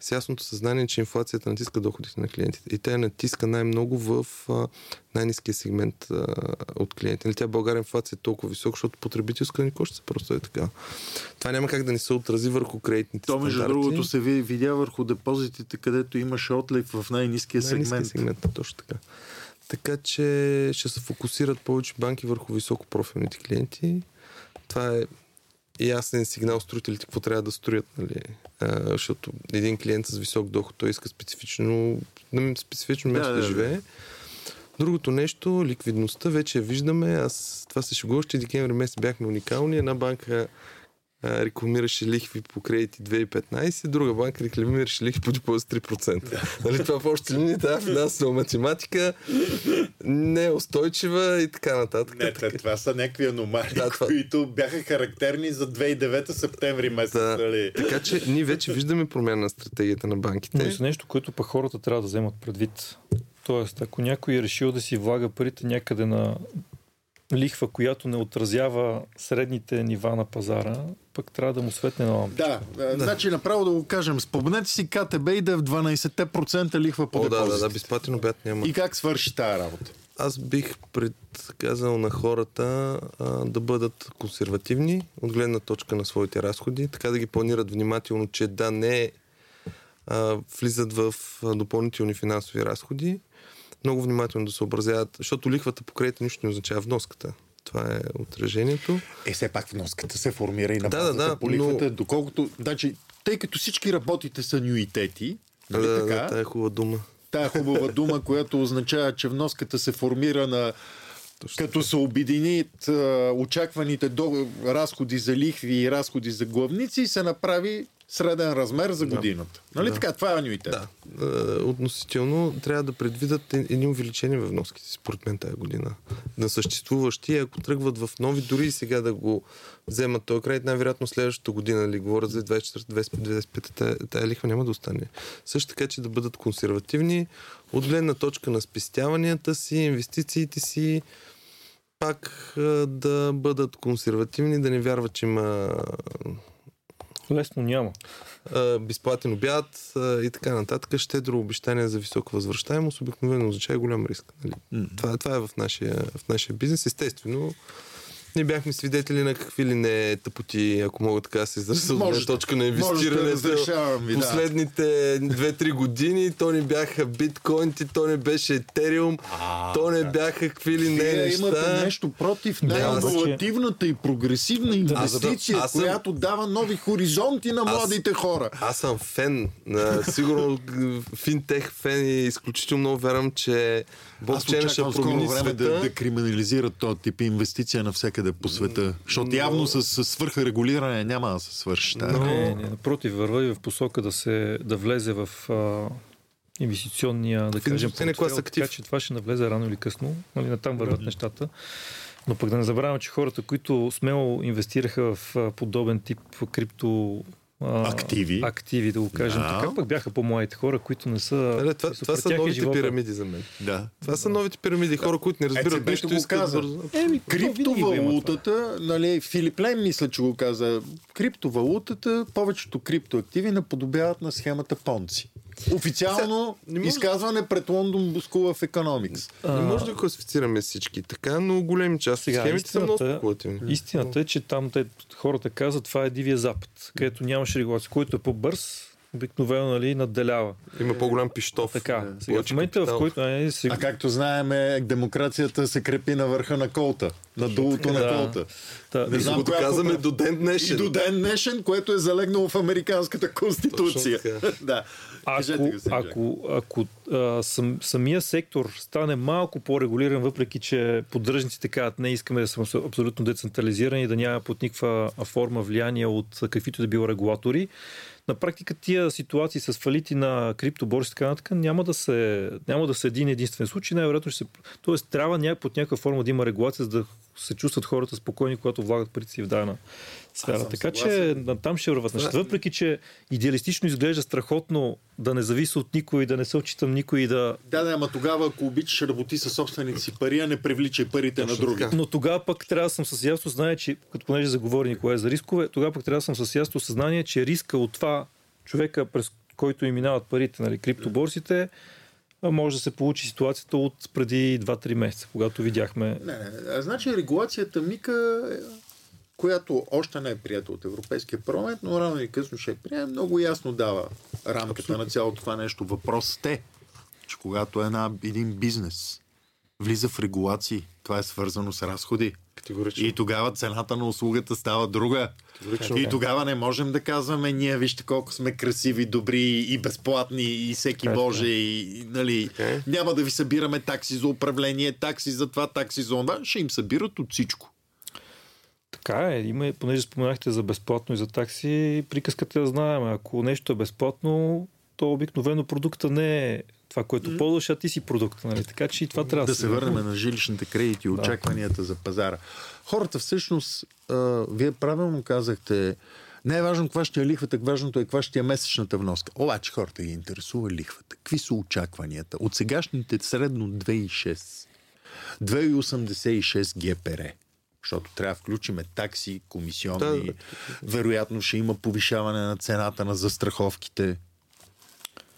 С ясното съзнание, че инфлацията натиска доходите на клиентите. И тя натиска най-много в най-низкия сегмент а, от клиентите. Нали, тя България инфлация е толкова висока, защото потребителска ни кошта просто е така. Това няма как да ни се отрази върху кредитните То, между стандарти. другото, се видя върху депозитите, където имаше отлив в най-низкия сегмент. Най-низкия сегмент, точно така. Така че ще се фокусират повече банки върху високопрофилните клиенти това е ясен сигнал строителите какво трябва да строят, нали? А, защото един клиент с висок доход, той иска специфично, специфично място да, да, да живее. Другото нещо, ликвидността, вече виждаме. Аз това се шегувах, че декември месец бяхме уникални. Една банка рекламираше лихви по кредити 2015, друга банка рекламираше лихви по депозит 3%. нали, това в общи линии, тази финансова математика не е устойчива и така нататък. Не, така. това са някакви аномалии, да, това... които бяха характерни за 2009 септември месец. Да. Нали? Така че ние вече виждаме промяна на стратегията на банките. Но нещо, което па хората трябва да вземат предвид. Тоест, ако някой е решил да си влага парите някъде на лихва, която не отразява средните нива на пазара, пък трябва да му светне на лампичка. Да, да, значи направо да го кажем. Спомнете си КТБ и да е в 12% лихва по О. Да, да, да, безплатен обяд няма. И как свърши тази работа? Аз бих предказал на хората а, да бъдат консервативни от гледна точка на своите разходи, така да ги планират внимателно, че да не а, влизат в допълнителни финансови разходи, много внимателно да се образяват, защото лихвата по кредита нищо не означава вноската. Това е отражението. Е, все пак вноската се формира и на базата да, да, по лихвата, но... доколкото... Значи, тъй като всички работите са нюитети, нали да, така? Да, тая е хубава дума. Тая хубава дума, *laughs* която означава, че вноската се формира на точно. Като се обединят очакваните до, разходи за лихви и разходи за главници, се направи среден размер за годината. Да. Нали да. така? Това е анюитет. Да. Е, относително трябва да предвидат едни увеличения в вноските, според мен, тази година. На съществуващи, ако тръгват в нови, дори и сега да го вземат този кредит, най-вероятно следващата година, ли говорят за 24-25, тая лихва няма да остане. Също така, че да бъдат консервативни от гледна точка на спестяванията си, инвестициите си, пак да бъдат консервативни, да не вярват, че има Лесно няма. безплатен обяд и така нататък. Щедро обещание за висока възвръщаемост обикновено означава голям риск. Нали? Mm. Това, това е в нашия, в нашия бизнес. Естествено, ние бяхме свидетели на какви ли не тъпоти, ако мога така да се изразя, от точка на инвестиране. Да последните 2-3 години то не бяха биткоинти, то не беше етериум, то не бяха какви ли не Вие неща. имате нещо против най-инновативната и прогресивна инвестиция, аз, аз която дава нови хоризонти на младите хора. Аз съм фен. На, сигурно финтех фен и изключително много вярвам, че блокчейна ще промени време да, да криминализират този тип инвестиция навсекъде по света. Защото но... явно с, с свърха регулиране няма да се свърши. Но... Не, не, напротив, върва и в посока да, се, да влезе в а, инвестиционния, да кажем, портфел, така че това ще навлезе рано или късно. Нали, натам върват нещата. Но пък да не забравяме, че хората, които смело инвестираха в подобен тип крипто активи. активи, да го кажем да. така. Пък бяха по-младите хора, които не са... Не, това, това са новите живота. пирамиди за мен. Да. Това са новите пирамиди. Хора, които не разбират нищо, го каза. Еми, криптовалутата, нали, Филип Лейн мисля, че го каза, криптовалутата, повечето криптоактиви наподобяват на схемата Понци. Официално не може... изказване пред Лондон School of Economics. А... Не може да класифицираме всички така, но големи част от схемите са много спекулативни. Истината е, че там те, хората казват, това е дивия запад, където нямаше регулация, който е по-бърз, обикновено нали, надделява. Има по-голям пиштов. Така, сега, в момента, в който... Е, сега... А както знаем, демокрацията се крепи на върха на колта, на дулото на колта. Да. Не знам, го казваме до ден днешен. И до ден днешен, което е залегнало в Американската конституция. *laughs* да. Ако, ако, ако а, сам, самия сектор стане малко по-регулиран, въпреки че поддръжниците казват не искаме да сме абсолютно децентрализирани, да няма под никаква форма влияние от каквито да било регулатори, на практика тия ситуации с фалити на криптоборси и така нататък няма да се, няма да се един единствен случай, най-вероятно ще се... Тоест трябва ня... под някаква форма да има регулация, за да се чувстват хората спокойни, когато влагат парите си в дадена сфера. Така че там ще върват нещата. Въпреки, че идеалистично изглежда страхотно да не зависи от никой, да не се отчитам никой да... Да, да, ама тогава, ако обичаш работи със собствените си пари, а не привличай парите Точно на други. Но тогава пък трябва да съм с ясно знание, че, като понеже заговори Николай за рискове, тогава пък трябва да съм с ясно съзнание, че риска от това човека, през който им минават парите, нали, криптоборсите, може да се получи ситуацията от преди 2-3 месеца, когато видяхме. Не, не. Значи регулацията Мика, която още не е прията от Европейския парламент, но рано или късно ще е прия, много ясно дава рамката Абсолютно. на цялото това нещо. Въпросът е, че когато една, един бизнес влиза в регулации, това е свързано с разходи. Категорично. И тогава цената на услугата става друга. И тогава не можем да казваме, ние вижте колко сме красиви, добри и безплатни и всеки okay. може. И, нали, okay. Няма да ви събираме такси за управление, такси за това, такси за това. Ще им събират от всичко. Така е, има, понеже споменахте за безплатно и за такси, приказката да знаем. Ако нещо е безплатно, то обикновено продукта не е това, което mm. ползваш, а ти си продукт. Нали? Така че и това трябва да се върнем на жилищните кредити и да. очакванията за пазара. Хората всъщност, а, вие правилно казахте, не е важно каква ще е лихвата, важното е каква ще е месечната вноска. Обаче хората ги интересува лихвата. Какви са очакванията? От сегашните средно 2,6. 2,86 ГПР. Защото трябва да включиме такси, комисионни. Да, Вероятно ще има повишаване на цената на застраховките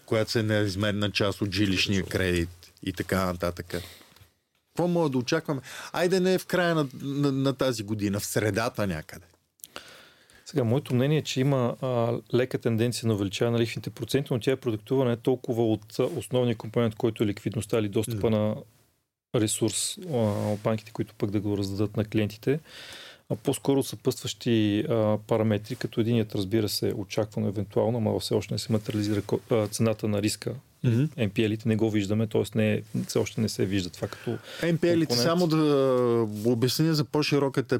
която се неизменна част от жилищния кредит и така нататък. Какво мога да очакваме? Айде не в края на, на, на тази година, в средата някъде. Сега, моето мнение е, че има а, лека тенденция на увеличаване на лихвите проценти, но тя е продиктувана не толкова от основния компонент, който е ликвидността или достъпа mm. на ресурс от банките, които пък да го раздадат на клиентите, а по-скоро съпътстващи а, параметри, като единият, разбира се, очаквано евентуално, но все още не се материализира цената на риска. Mm-hmm. NPL-ите не го виждаме, т.е. Не, все още не се вижда това като. NPL-ите, само да обясня за по-широката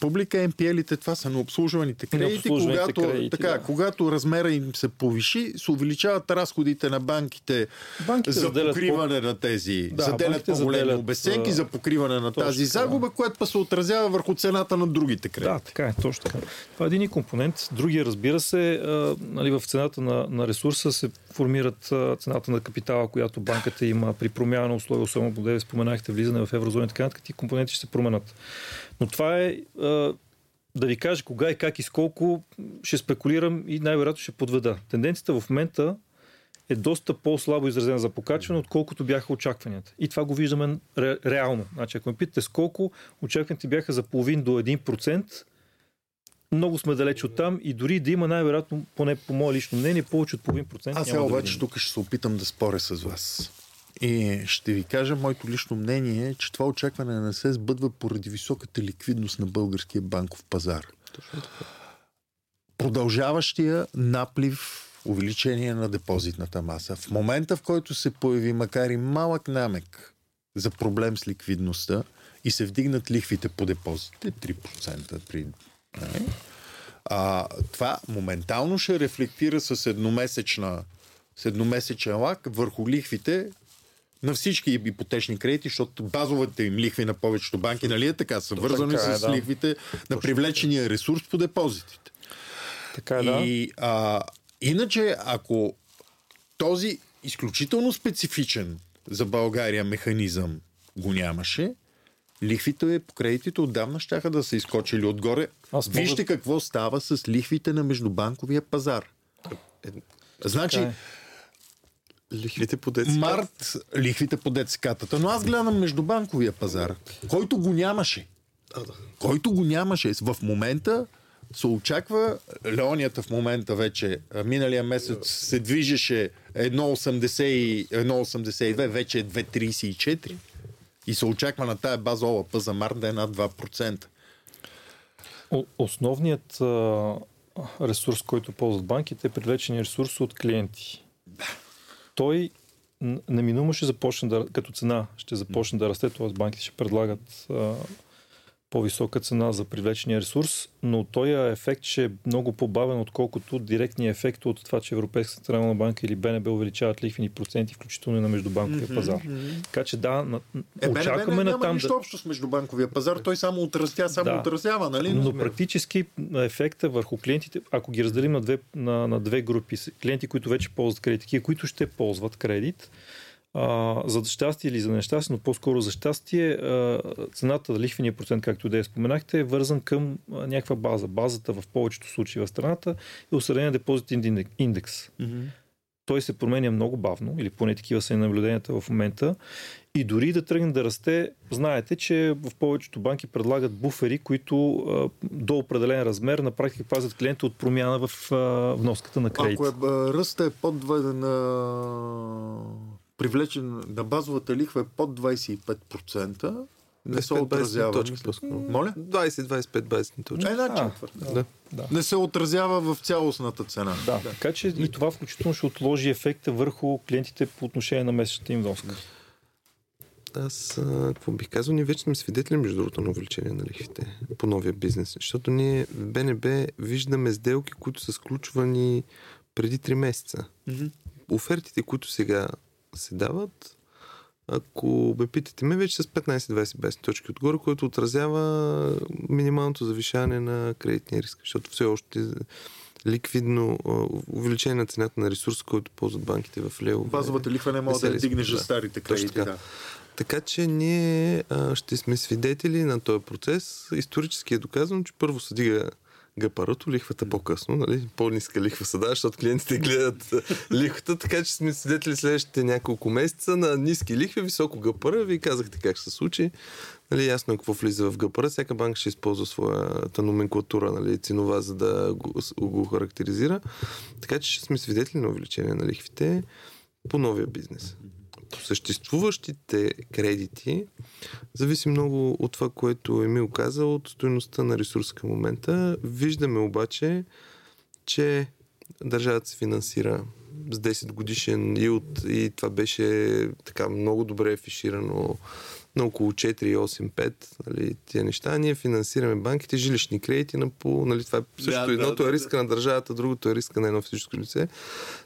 публика NPL-ите, това са на обслужваните кредити. Когато, кредити, така, да. когато размера им се повиши, се увеличават разходите на банките, банките за покриване по... на тези. Да, заделят по-големи обесценки а... за покриване на точно, тази загуба, да. което па се отразява върху цената на другите кредити. Да, така е, точно така. Това е един компонент. Другия, разбира се, а, нали, в цената на, на ресурса се формират цената на капитала, която банката има при промяна на условия, особено споменахте влизане в еврозоната, така нататък, компоненти ще се променят. Но това е да ви кажа кога и как и сколко ще спекулирам и най-вероятно ще подведа. Тенденцията в момента е доста по-слабо изразена за покачване, отколкото бяха очакванията. И това го виждаме ре, реално. Значи, ако ме питате сколко, очакванията бяха за половин до 1%, много сме далеч от там и дори да има най-вероятно, поне по мое лично мнение, повече от половин процент. Аз сега обаче тук ще се опитам да споря с вас. И ще ви кажа, моето лично мнение е, че това очакване не се сбъдва поради високата ликвидност на българския банков пазар. Продължаващия наплив увеличение на депозитната маса. В момента, в който се появи макар и малък намек за проблем с ликвидността и се вдигнат лихвите по депозитите, 3% при... А, това моментално ще рефлектира с едномесечна с едномесечен лак върху лихвите на всички ипотечни кредити, защото базовите им лихви на повечето банки, нали е така, са вързани с е, да. лихвите на привлечения ресурс по депозитите. Така е, да. И а, иначе, ако този изключително специфичен за България механизъм го нямаше, лихвите по кредитите отдавна щяха да са изкочили отгоре. Аз мога- Вижте какво става с лихвите на междубанковия пазар. Значи, Е, Лихвите по детски. март лихвите по детскатата, но аз гледам междубанковия пазар, който го нямаше. Който го нямаше. В момента се очаква, Леонията в момента вече, миналия месец се движеше 1,80 и 1,82, вече е 2,34. И се очаква на тая база ОЛП за март да е над 2%. О- Основният ресурс, който ползват банките е привлечения ресурс от клиенти. Той н- неминуемо ще започне да, като цена ще започне да расте, т.е. банките ще предлагат а, по-висока цена за привлечения ресурс, но този ефект ще е много по-бавен, отколкото директният ефект от това, че Европейската централна банка или БНБ увеличават лихвени проценти, включително и на междубанковия пазар. Така че да, на, Е, очакваме БНБ на там нищо да... общо с междубанковия пазар, той само отразя, само Да. отразява, нали? Но практически ефекта върху клиентите, ако ги разделим на две, на, на две групи, клиенти, които вече ползват кредит, такива, които ще ползват кредит, а, за щастие или за нещастие, но по-скоро за щастие, а, цената, лихвения процент, както да я споменахте, е вързан към а, някаква база. Базата в повечето случаи в страната е осреден депозитен индекс. Той се променя много бавно, или поне такива са и наблюденията в момента. И дори да тръгне да расте, знаете, че в повечето банки предлагат буфери, които а, до определен размер на практика пазят клиента от промяна в а, вноската на кредит. Ако е, ръста е под 2 на привлечен на базовата лихва е под 25%, не се 25-20 отразява. точки. Моля? 20-25-20 точки. Една А, четвърт. Да. Да. Не се отразява в цялостната цена. Да, така че и това включително ще отложи ефекта върху клиентите по отношение на месечната им вноска. Аз, какво бих казал, ние вече сме свидетели, между другото, на увеличение на лихвите по новия бизнес. Защото ние в БНБ виждаме сделки, които са сключвани преди 3 месеца. Мгм. Офертите, които сега се дават, ако ме питате ме, вече с 15-20 базисни точки отгоре, което отразява минималното завишаване на кредитния риск. Защото все още ликвидно увеличение на цената на ресурса, който ползват банките в лево. Базовата лихва не може да я дигнеш за старите кредити. така. Да. Така че ние а, ще сме свидетели на този процес. Исторически е доказано, че първо се дига гапарато, лихвата по-късно, нали? по-ниска лихва се дава, защото клиентите гледат *laughs* лихвата, така че сме свидетели следващите няколко месеца на ниски лихви, високо гапара. Вие казахте как ще се случи. Нали, ясно е какво влиза в гапара. Всяка банка ще използва своята номенклатура, нали, ценова, за да го, го характеризира. Така че ще сме свидетели на увеличение на лихвите по новия бизнес по съществуващите кредити зависи много от това, което Емил каза, от стоеността на ресурса към момента. Виждаме обаче, че държавата се финансира с 10 годишен yield и това беше така много добре афиширано на около 4,85, нали, тия неща. Ние финансираме банките, жилищни кредити на по, нали, това е също Да, да, едното да, е риска на държавата, другото е риска на едно физическо лице.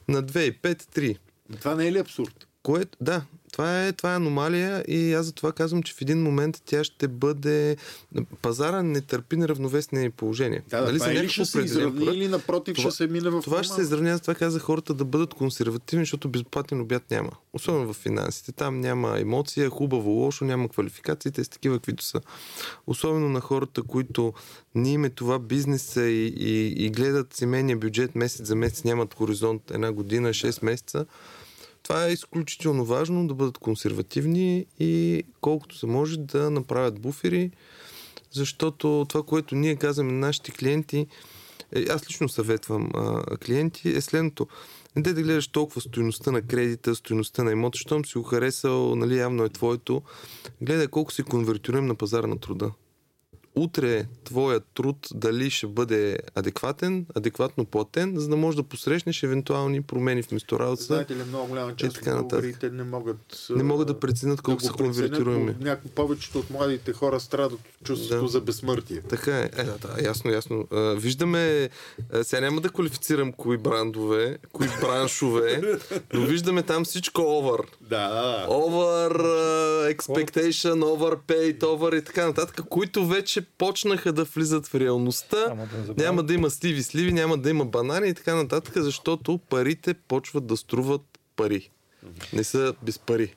На 2,5-3. Това не е ли абсурд? Което, да, това е, това е аномалия и аз за това казвам, че в един момент тя ще бъде... Пазара не търпи неравновесни положения. Да, Нали, това или някакво ще се изравни, или напротив Това- ще се мине в това ще се изравнява, затова каза хората да бъдат консервативни, защото безплатен обяд няма. Особено в финансите. Там няма емоция, хубаво, лошо, няма квалификациите, с такива, каквито са. Особено на хората, които не им е това бизнеса и, и, и гледат семейния бюджет месец за месец, нямат хоризонт една година, 6 месеца. Това е изключително важно да бъдат консервативни и колкото се може да направят буфери, защото това, което ние казваме на нашите клиенти, е, аз лично съветвам а, клиенти, е следното. Не дай да гледаш толкова стоеността на кредита, стоеността на имота, щом си го харесал, нали, явно е твоето. Гледай колко си конвертирам на пазара на труда. Утре твоят труд дали ще бъде адекватен, адекватно платен, за да можеш да посрещнеш евентуални промени в место работа. Знаете ли, много голяма част от българите не могат, Не могат да преценят колко да са конвертируеми. Някои повечето от младите хора страдат от чувството Да. за безсмъртие. Така е. е да, да, ясно, ясно. А, виждаме, а, сега няма да квалифицирам кои брандове, кои браншове, но виждаме там всичко over. Да. Over uh, expectation, overpaid, over и така нататък, които вече почнаха да влизат в реалността. Да няма да има сливи, сливи, няма да има банани и така нататък, защото парите почват да струват пари. Не са без пари.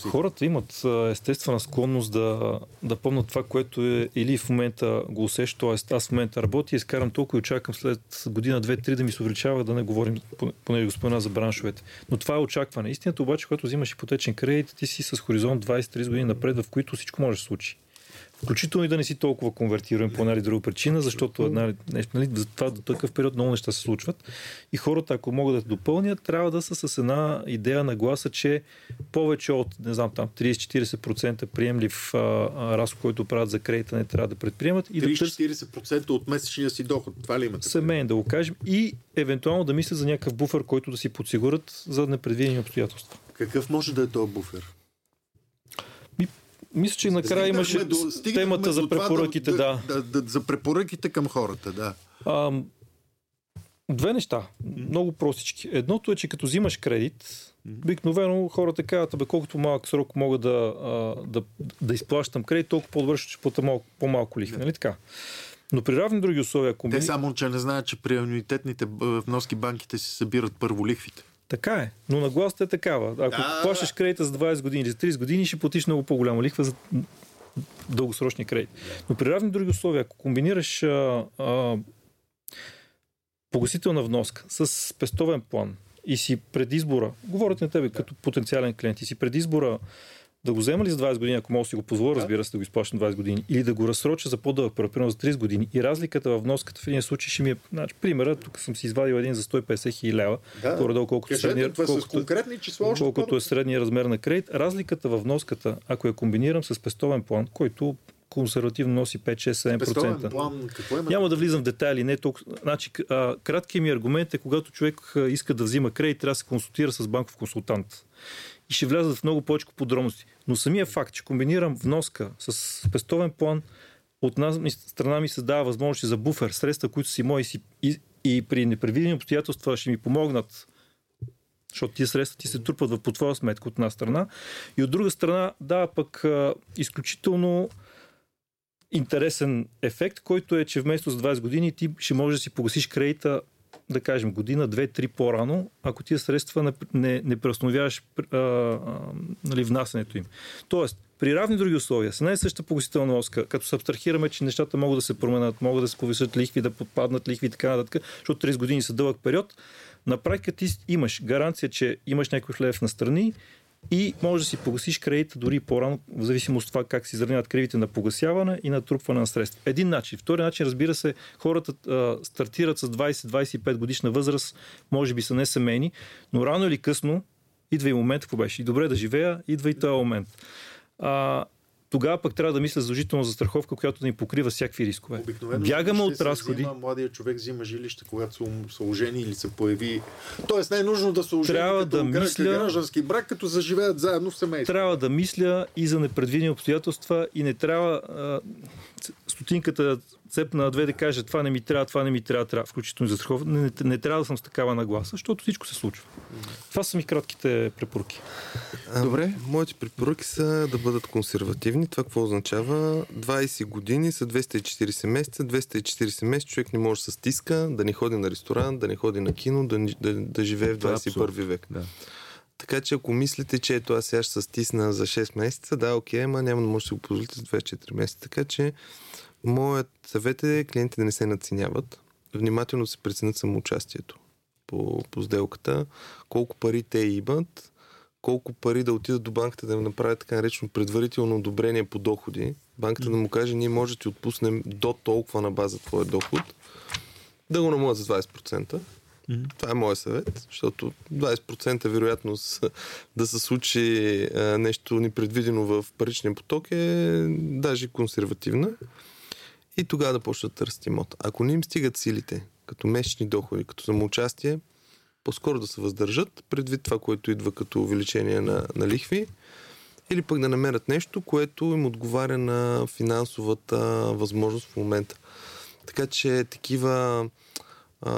Хората имат естествена склонност да, да помнят това, което е или в момента го усеща, т.е. аз в момента работя и изкарам толкова и очаквам след година, две, три да ми се увеличава, да не говорим, поне го спомена за браншовете. Но това е очакване. Истината обаче, когато взимаш ипотечен кредит, ти си с хоризонт 20-30 години напред, в които всичко може да се случи. Включително и да не си толкова конвертируем по една или друга причина, защото една, нали, за това до такъв период много неща се случват. И хората, ако могат да допълнят, трябва да са с една идея на гласа, че повече от, не знам, там 30-40% приемлив а, а, разход, който правят за кредита, не трябва да предприемат. И 30-40% да от месечния си доход. Това ли имате? Семейен, да го кажем. И евентуално да мислят за някакъв буфер, който да си подсигурят за непредвидени обстоятелства. Какъв може да е този буфер? Мисля, че накрая имаше до, темата за препоръките, да, да. Да, да. За препоръките към хората, да. А, две неща, много простички. Едното е, че като взимаш кредит, обикновено хората казват, бе, колкото малък срок мога да, да, да изплащам кредит, толкова по-добре ще плата малко, по-малко лихви, нали така? Но при равни други условия, ако... Те само, че не знаят, че при ануитетните вноски банките си събират първо лихвите. Така е, но нагласата е такава. Ако да, плащаш кредита за 20 години или за 30 години, ще платиш много по-голяма лихва за дългосрочни кредит. Но при равни други условия, ако комбинираш а, а, погасителна вноска с пестовен план и си пред избора, говорят на тебе като потенциален клиент, и си пред избора да го взема ли за 20 години, ако мога да си го позволя, разбира се, да го изплащам 20 години, или да го разсроча за по-дълъг период, примерно за 30 години. И разликата в вноската в един случай ще ми е, значи, примера, тук съм си извадил един за 150 хиляди лева, да. горе-долу колкото, средния, колкото, числа, колкото е средния размер на кредит. Разликата в вноската, ако я комбинирам с пестовен план, който консервативно носи 5-6-7%. План, какво е Няма да влизам в детайли. Не толкова... значи, краткият ми аргумент е, когато човек иска да взима кредит, трябва да се консултира с банков консултант и ще влязат в много повече подробности. Но самия факт, че комбинирам вноска с пестовен план, от нас, страна ми се дава възможност за буфер, средства, които си мои си, и, и при непредвидени обстоятелства ще ми помогнат защото тия средства ти се трупат в по твоя сметка от една страна. И от друга страна дава пък а, изключително интересен ефект, който е, че вместо с 20 години ти ще можеш да си погасиш кредита да кажем, година, две, три по-рано, ако тия средства не, не, не преустановяваш нали, внасянето им. Тоест, при равни други условия, с най съща погасителна оска, като се абстрахираме, че нещата могат да се променят, могат да се повисят лихви, да попаднат лихви и така нататък, защото 30 години са дълъг период, на практика ти имаш гаранция, че имаш някой лев на страни и може да си погасиш кредита дори по-рано, в зависимост от това как си изравняват кредитите на погасяване и на трупване на средства. Един начин. Втори начин, разбира се, хората а, стартират с 20-25 годишна възраст, може би са не семейни, но рано или късно идва и момент, какво беше. И добре да живея, идва и този момент. А, тогава пък трябва да мисля задължително за страховка, която да ни покрива всякакви рискове. Обикновено Бягаме от разходи. Взима, младия човек взима жилище, когато са, са ожени или се появи. Тоест не е нужно да се ожени трябва като да мисля, граждански брак, като заживеят заедно в семейство. Трябва да мисля и за непредвидени обстоятелства и не трябва а, стотинката цепна две да каже това не ми трябва, това не ми трябва, трябва включително за страховка. Не, не, не, трябва да съм с такава нагласа, защото всичко се случва. Това са ми кратките препоръки. А, Добре. Моите препоръки са да бъдат консервативни. Това какво означава? 20 години са 240 месеца. 240 месеца човек не може да се стиска, да не ходи на ресторант, да не ходи на кино, да, да, да живее в 21 век. Да. Така че ако мислите, че ето аз сега ще се стисна за 6 месеца, да, окей, ама няма да може да си го позволите за 24 месеца. Така че моят съвет е клиентите да не се надценяват. Внимателно се преценят самоучастието по, по сделката, колко пари те имат, колко пари да отидат до банката да им направят така наречено предварително одобрение по доходи. Банката да му каже, ние може да ти отпуснем до толкова на база твоя доход, да го намалят за 20%. Mm-hmm. Това е моят съвет, защото 20% вероятност да се случи а, нещо непредвидено в паричния поток е даже консервативна. И тогава да почнат да търсят имот. Ако не им стигат силите, като месечни доходи, като самоучастие, по-скоро да се въздържат, предвид това, което идва като увеличение на, на лихви, или пък да намерят нещо, което им отговаря на финансовата възможност в момента. Така че такива а,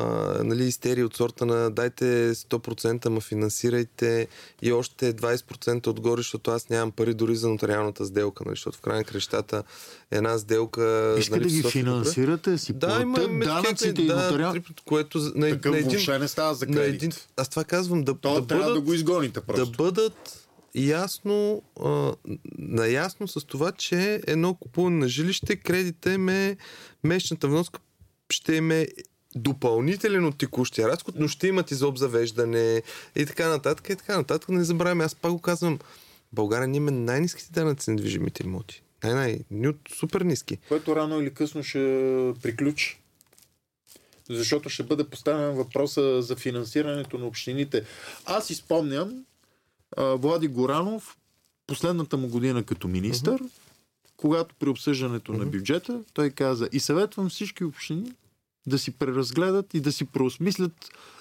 нали, истерии от сорта на дайте 100%, ма финансирайте и още 20% отгоре, защото аз нямам пари дори за нотариалната сделка, нали, защото в край на крещата една сделка... Иска нали, да ги финансирате, си да, има данъците и да, нотариал... което на, Такъв на един, въобще не става за на кредит. един, аз това казвам, да, То да трябва бъдат, да го изгоните да просто. бъдат ясно, а, наясно с това, че едно купуване на жилище, кредита им е, месечната вноска ще им е допълнителен от текущия разход, но ще имат и за обзавеждане и така нататък и така нататък. Не забравяме, аз пак го казвам, България ние има най-низките данъци на движимите имоти. Най-най, ни от супер ниски. Което рано или късно ще приключи. Защото ще бъде поставен въпроса за финансирането на общините. Аз изпомням Влади Горанов, последната му година като министър, когато при обсъждането на бюджета, той каза и съветвам всички общини да си преразгледат и да си преосмислят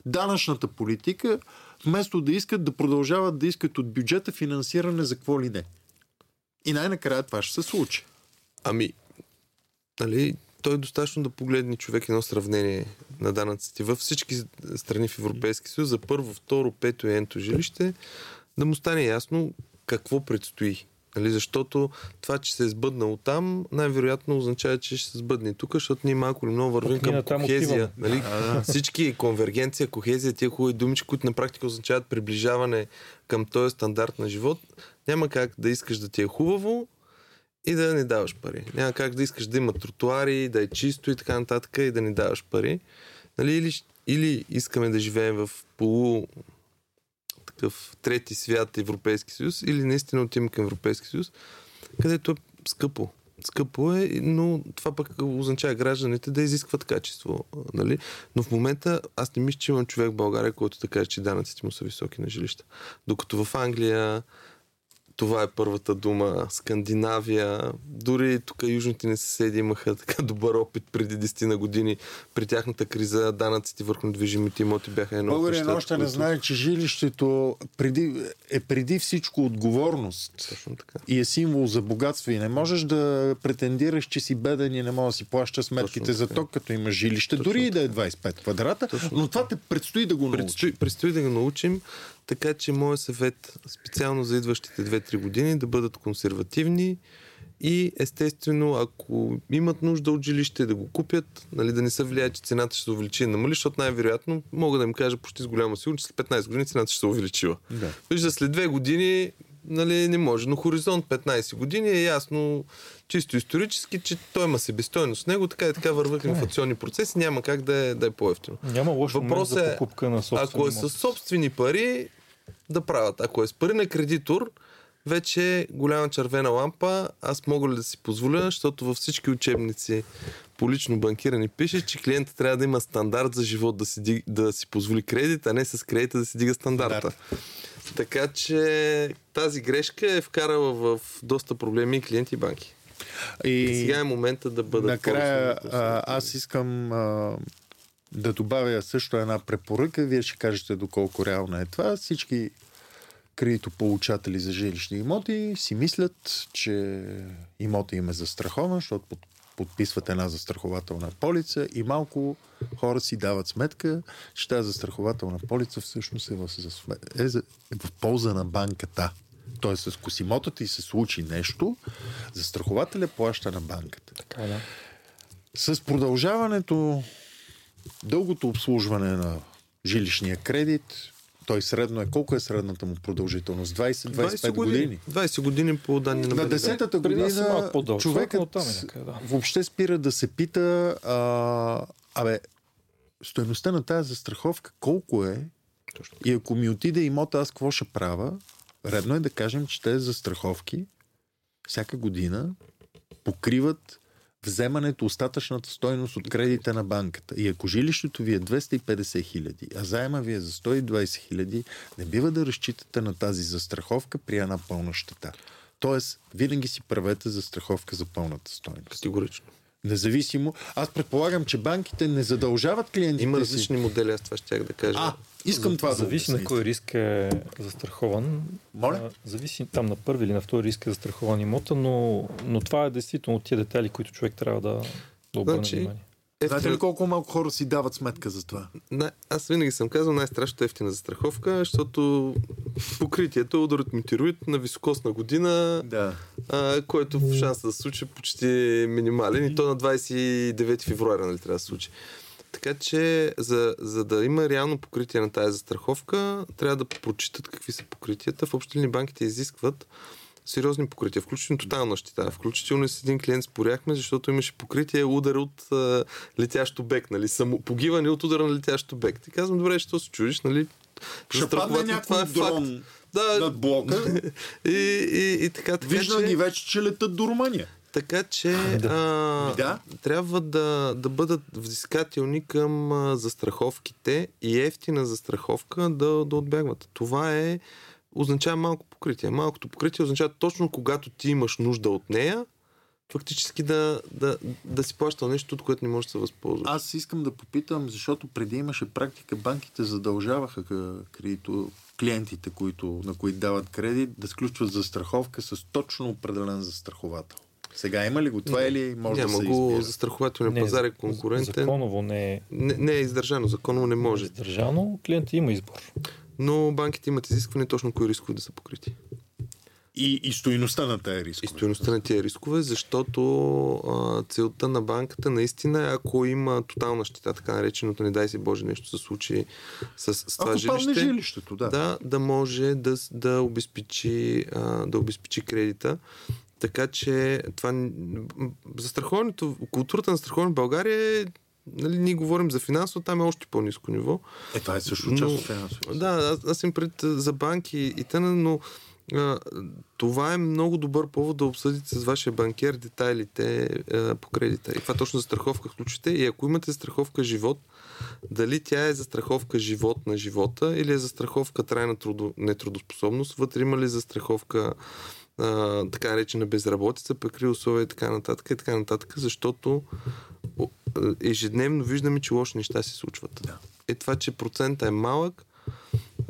данъчната политика, вместо да искат да продължават да искат от бюджета финансиране за какво ли не. И най-накрая това ще се случи. Ами, нали, той е достатъчно да погледне човек едно сравнение на данъците във всички страни в Европейски съюз за първо, второ, пето и енто жилище, да му стане ясно какво предстои. Нали, защото това, че се е сбъднало там, най-вероятно означава, че ще се сбъдне и тук, защото ние малко или много вървим към кохезия. Нали? Всички конвергенция, кохезия, тия хубави думички, които на практика означават приближаване към този стандарт на живот, няма как да искаш да ти е хубаво и да не даваш пари. Няма как да искаш да има тротуари, да е чисто и така нататък и да не даваш пари. Нали? Или, или искаме да живеем в полу такъв трети свят Европейски съюз, или наистина отиваме към Европейски съюз, където е скъпо. Скъпо е, но това пък означава гражданите да изискват качество. Нали? Но в момента аз не мисля, че имам човек в България, който да каже, че данъците му са високи на жилища. Докато в Англия това е първата дума. Скандинавия, дори тук южните ни съседи имаха така добър опит преди 10 на години. При тяхната криза данъците върху недвижимите имоти бяха едно Българин още не които- знае, че жилището преди, е преди всичко отговорност Точно така. и е символ за богатство и не можеш да претендираш, че си беден и не можеш да си плащаш сметките за така. ток, като имаш жилище, Точно дори и да е 25 квадрата, Точно но това те предстои да го. Предстои, предстои да го научим, така че моят съвет специално за идващите 2-3 години да бъдат консервативни и естествено, ако имат нужда от жилище, да го купят, нали, да не се влияе, че цената ще се увеличи и намали, защото най-вероятно мога да им кажа почти с голяма сигурност, че след 15 години цената ще се увеличила. Да. Вижда, след две години нали, не може, но хоризонт 15 години е ясно, чисто исторически, че той има себестойност него, така и така върват инфлационни процеси, няма как да е, да е по-ефтино. Няма лош момент Въпросът за е, покупка на собствен Ако е с собствени пари, да правят. Ако е с пари на кредитор, вече е голяма червена лампа. Аз мога ли да си позволя, защото във всички учебници по лично банкиране пише, че клиентът трябва да има стандарт за живот, да си, да си позволи кредит, а не с кредита да си дига стандарта. Така че тази грешка е вкарала в доста проблеми клиенти и банки. И И сега е момента да бъдат накрая а, аз искам а, да добавя също една препоръка. Вие ще кажете доколко реално е това. Всички кредитополучатели за жилищни имоти си мислят, че имота им е застрахован, защото под, подписват една застрахователна полица и малко хора си дават сметка, че тази застрахователна полица всъщност е в, е, е в полза на банката. Тоест, с косимотата и се случи нещо, застрахователя плаща на банката. Така, е, да. С продължаването, дългото обслужване на жилищния кредит, той средно е, колко е средната му продължителност? 20-25 години. 20 години по данни на На БНБ. 10-та При нас е година човекът но там е някъде, да. въобще спира да се пита а, абе, стоеността на тази застраховка колко е Точно. и ако ми отиде имота, аз какво ще правя? Редно е да кажем, че тези застраховки всяка година покриват вземането, остатъчната стойност от кредита на банката. И ако жилището ви е 250 хиляди, а заема ви е за 120 хиляди, не бива да разчитате на тази застраховка при една пълна щета. Тоест, винаги си правете застраховка за пълната стойност. Категорично. Независимо. Аз предполагам, че банките не задължават клиентите Има си. различни модели, аз това ще да кажа. А, искам това да Зависи на обясните. кой риск е застрахован. Моля? А, Зависи там на първи или на втори риск е застрахован имота, но, но това е действително тия детайли, които човек трябва да, да обърне Значи, внимание. Знаете ли колко малко хора си дават сметка за това? Не, аз винаги съм казал най-страшното ефтина застраховка, защото покритието е удар от метеорит на високосна година, да. а, който в шанса да се случи почти минимален и то на 29 февруари нали, трябва да се случи. Така че, за, за да има реално покритие на тази застраховка, трябва да прочитат какви са покритията. В общи банките изискват сериозни покрития, включително тотална щита. Включително с един клиент споряхме, защото имаше покритие удар от а, летящ обект, нали? Само, погиване от удара на летящ обект. И казвам, добре, що се чудиш, нали? Ще падне някой е дрон факт. да, над блока. *laughs* и, и, и, така, така Вижда че... ги вече, че летат до Румъния. Така че *laughs* да. А, да. трябва да, да бъдат взискателни към а, застраховките и ефтина застраховка да, да отбягват. Това е означава малко покритие. Малкото покритие означава точно когато ти имаш нужда от нея, фактически да, да, да си плащал нещо, от което не можеш да се възползваш. Аз искам да попитам, защото преди имаше практика, банките задължаваха кредито, клиентите, които, на които дават кредит, да сключват застраховка с точно определен застраховател. Сега има ли го? Това или може Няма да се го, застрахователния пазар е конкурентен. Законово не е... Не, не е издържано, законово не може. Не е издържано, клиентът има избор но банките имат изискване точно кои рискове да са покрити. И, и стоиността на тези рискове. И стоиността на тези рискове, защото а, целта на банката наистина е, ако има тотална щита, така нареченото, не дай си Боже, нещо се случи с, с това ако жилище, жилището, да. да. Да може да, да, обезпечи, а, да обезпечи кредита. Така че това застраховането, културата на застраховане в България е Нали, ние говорим за финансово, там е още по-низко ниво. Е, това е също част от финансово. Да, аз, аз им пред за банки и тъна, но а, това е много добър повод да обсъдите с вашия банкер детайлите а, по кредита. И това точно за страховка включите. И ако имате страховка живот, дали тя е за страховка живот на живота или е за страховка трайна трудо, нетрудоспособност, вътре има ли за страховка а, така наречена безработица, прекри условия и така нататък и така нататък, защото ежедневно виждаме, че лоши неща се случват. Да. Е това, че процента е малък,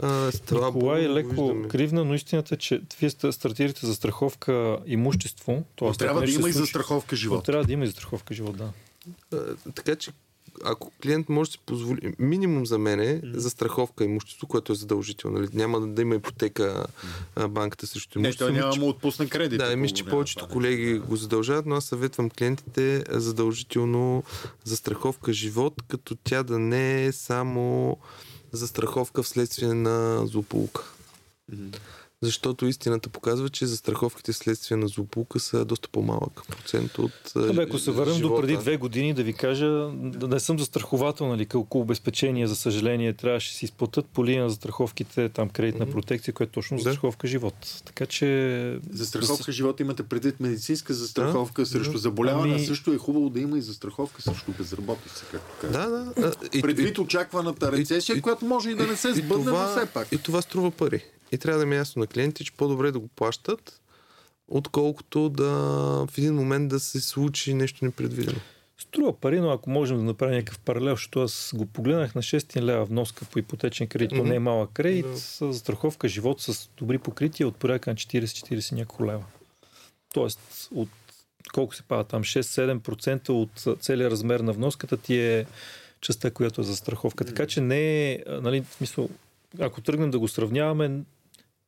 а, това Николай е леко виждаме. кривна, но истината е, че вие стартирате за страховка имущество. Това трябва да има и за страховка живот. Трябва да има и за страховка живот, да. А, така че ако клиент може да си позволи, минимум за мен е за страховка имущество, което е задължително. Нали? Няма да, да има ипотека а, банката срещу имущество. Нещо няма му отпусна кредит. Да, мисля, че повечето колеги го задължават, но аз съветвам клиентите задължително за страховка живот, като тя да не е само за страховка вследствие на злополука. Mm-hmm защото истината показва, че застраховките следствие на злополука са доста по-малък процент от. Абе, ако се върнем до преди две години, да ви кажа, да не съм застраховател, нали, колко обезпечения, за съжаление, трябваше да си изплатят по линия на застраховките, там кредитна mm-hmm. протекция, която е точно за застраховка живот. Така че. Застраховка за... живот имате предвид медицинска застраховка да, срещу да. заболяване, ами... също е хубаво да има и застраховка срещу безработица, както Да, да. И, предвид очакваната рецесия, и, която може и да не се сбъдне, но все пак. И това струва пари. И трябва да ми е ясно на клиентите, че по-добре да го плащат, отколкото да в един момент да се случи нещо непредвидено. Струва пари, но ако можем да направим някакъв паралел, защото аз го погледнах на 6 лева вноска по ипотечен кредит, mm-hmm. не е малък кредит, да. с страховка живот с добри покрития от порядка на 40-40 няколко лева. Тоест, от колко се пада там, 6-7% от целият размер на вноската ти е частта, която е за страховка. Така че не е, нали, в смисъл, ако тръгнем да го сравняваме,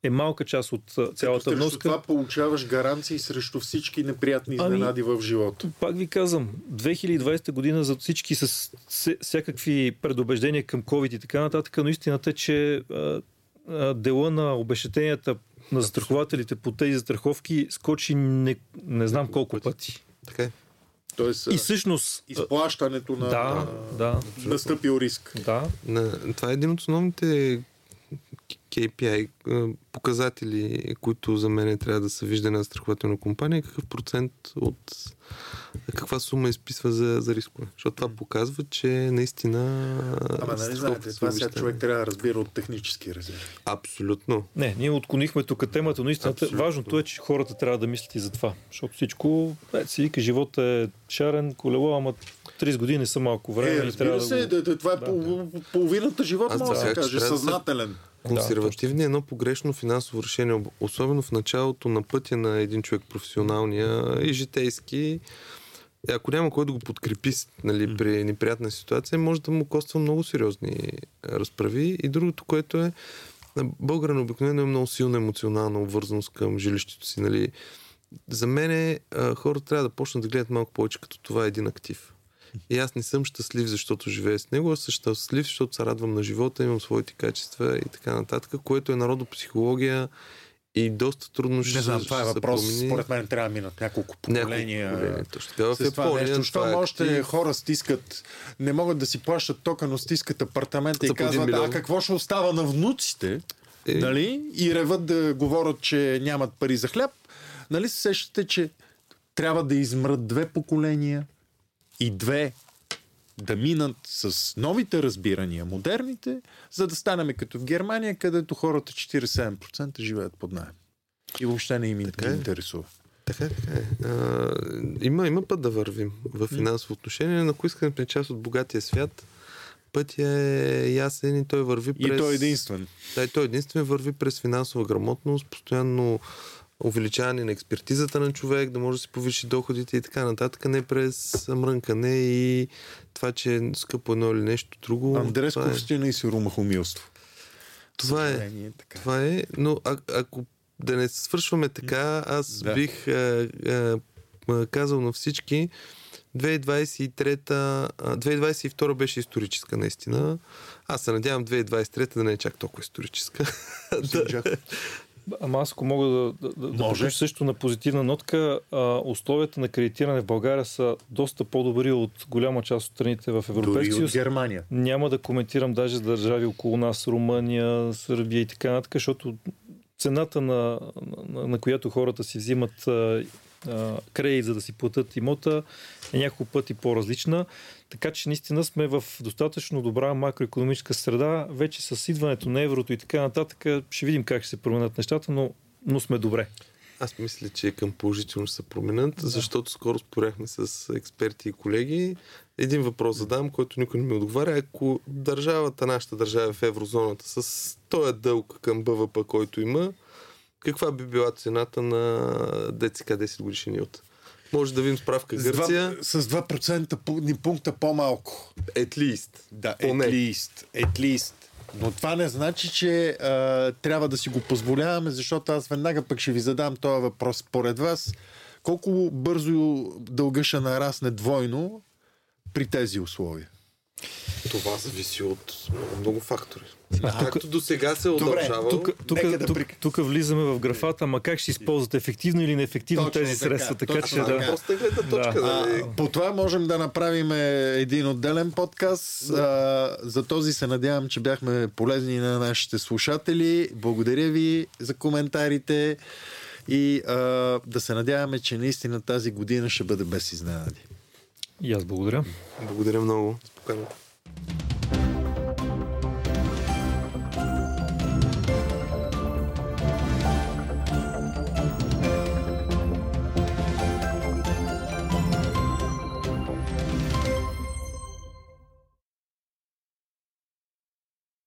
е малка част от цялата Като вноска. това получаваш гаранции срещу всички неприятни ами, изненади ами, в живота. Пак ви казвам, 2020 година за всички с всякакви предубеждения към COVID и така нататък, но истината е, че а, а, дела на обещетенията на застрахователите по тези застраховки скочи не, не знам колко пъти. Така е. Тоест, и всъщност. Изплащането на, да, да, настъпил риск. Да. На, това е един от основните KPI показатели, които за мен трябва да са виждане на страхователна компания, какъв процент от каква сума изписва за, за рискове. Защото това показва, че наистина... Ама нали знаете, това сега човек трябва да разбира от технически резерви. Абсолютно. Не, ние отклонихме тук темата, но истината, Абсолютно. важното е, че хората трябва да мислят и за това. Защото всичко, е, си вика, живота е шарен, колело, ама 30 години са малко време. Е, и трябва се, да, да, това е да, половината живот, може да се каже, съзнателен. Консервативни е едно погрешно финансово решение, особено в началото на пътя на един човек професионалния и житейски. е, ако няма кой да го подкрепи нали, при неприятна ситуация, може да му коства много сериозни разправи. И другото, което е, българин обикновено е много силна емоционална обвързаност към жилището си. Нали. За мен хората трябва да почнат да гледат малко повече като това е един актив. И аз не съм щастлив, защото живея с него, а съм щастлив, защото се радвам на живота, имам своите качества и така нататък, което е народопсихология и доста трудно ще Не знам, това е въпрос. Промени. Според мен трябва да минат няколко поколения. Няколко точно така. В Япония, нещо. Щом е още хора стискат, не могат да си плащат тока, но стискат апартамента и казват, а какво ще остава на внуците? Е... Нали? И реват да говорят, че нямат пари за хляб. Нали се сещате, че трябва да измрат две поколения и две да минат с новите разбирания, модерните, за да станем като в Германия, където хората 47% живеят под найем. И въобще не им така е. интересува. Така е, така е. А, има, има път да вървим в финансово отношение, но ако искаме сме част от богатия свят, пътя е ясен и той върви през... И той е единствен. Да, и той е единствен върви през финансова грамотност, постоянно увеличаване на експертизата на човек, да може да си повиши доходите и така нататък, не през мрънкане и това, че е скъпо едно или нещо друго. Андрес е... и сиромахомилство. Това е, така. това е, но а, ако да не свършваме така, аз да. бих а, а, казал на всички, 2023 2022 беше историческа наистина. Аз се надявам 2023 да не е чак толкова историческа. Ама аз ако мога да, да, да Може. също на позитивна нотка, а, условията на кредитиране в България са доста по-добри от голяма част от страните в Европейския съюз. Германия. Няма да коментирам даже държави около нас, Румъния, Сърбия и така нататък, защото цената на, на, на която хората си взимат а, кредит, за да си платят имота, е няколко пъти по-различна. Така че наистина сме в достатъчно добра макроекономическа среда. Вече с идването на еврото и така нататък ще видим как ще се променят нещата, но, но сме добре. Аз мисля, че към положително ще се променят, да. защото скоро споряхме с експерти и колеги. Един въпрос задам, който никой не ми отговаря. Ако държавата, нашата държава е в еврозоната с този дълг към БВП, който има, каква би била цената на ДЦК 10 годишни от? Може да видим справка Гърция. С 2%, с 2 пункта по-малко. At least. Да, at least. At least. Но това не значи, че а, трябва да си го позволяваме, защото аз веднага пък ще ви задам този въпрос. Според вас, колко бързо дълга ще нарасне двойно при тези условия? Това зависи от много, много фактори. А, Както тук, до сега се е удължава. Тук, тук, да тук, тук, тук влизаме в графата, ама как ще използват ефективно или неефективно точно тези така, средства. Така, че да. Точка, да. А, по това можем да направим един отделен подкаст. Да. А, за този се надявам, че бяхме полезни на нашите слушатели. Благодаря ви за коментарите и а, да се надяваме, че наистина тази година ще бъде без изненади. И аз благодаря. Благодаря много. 规模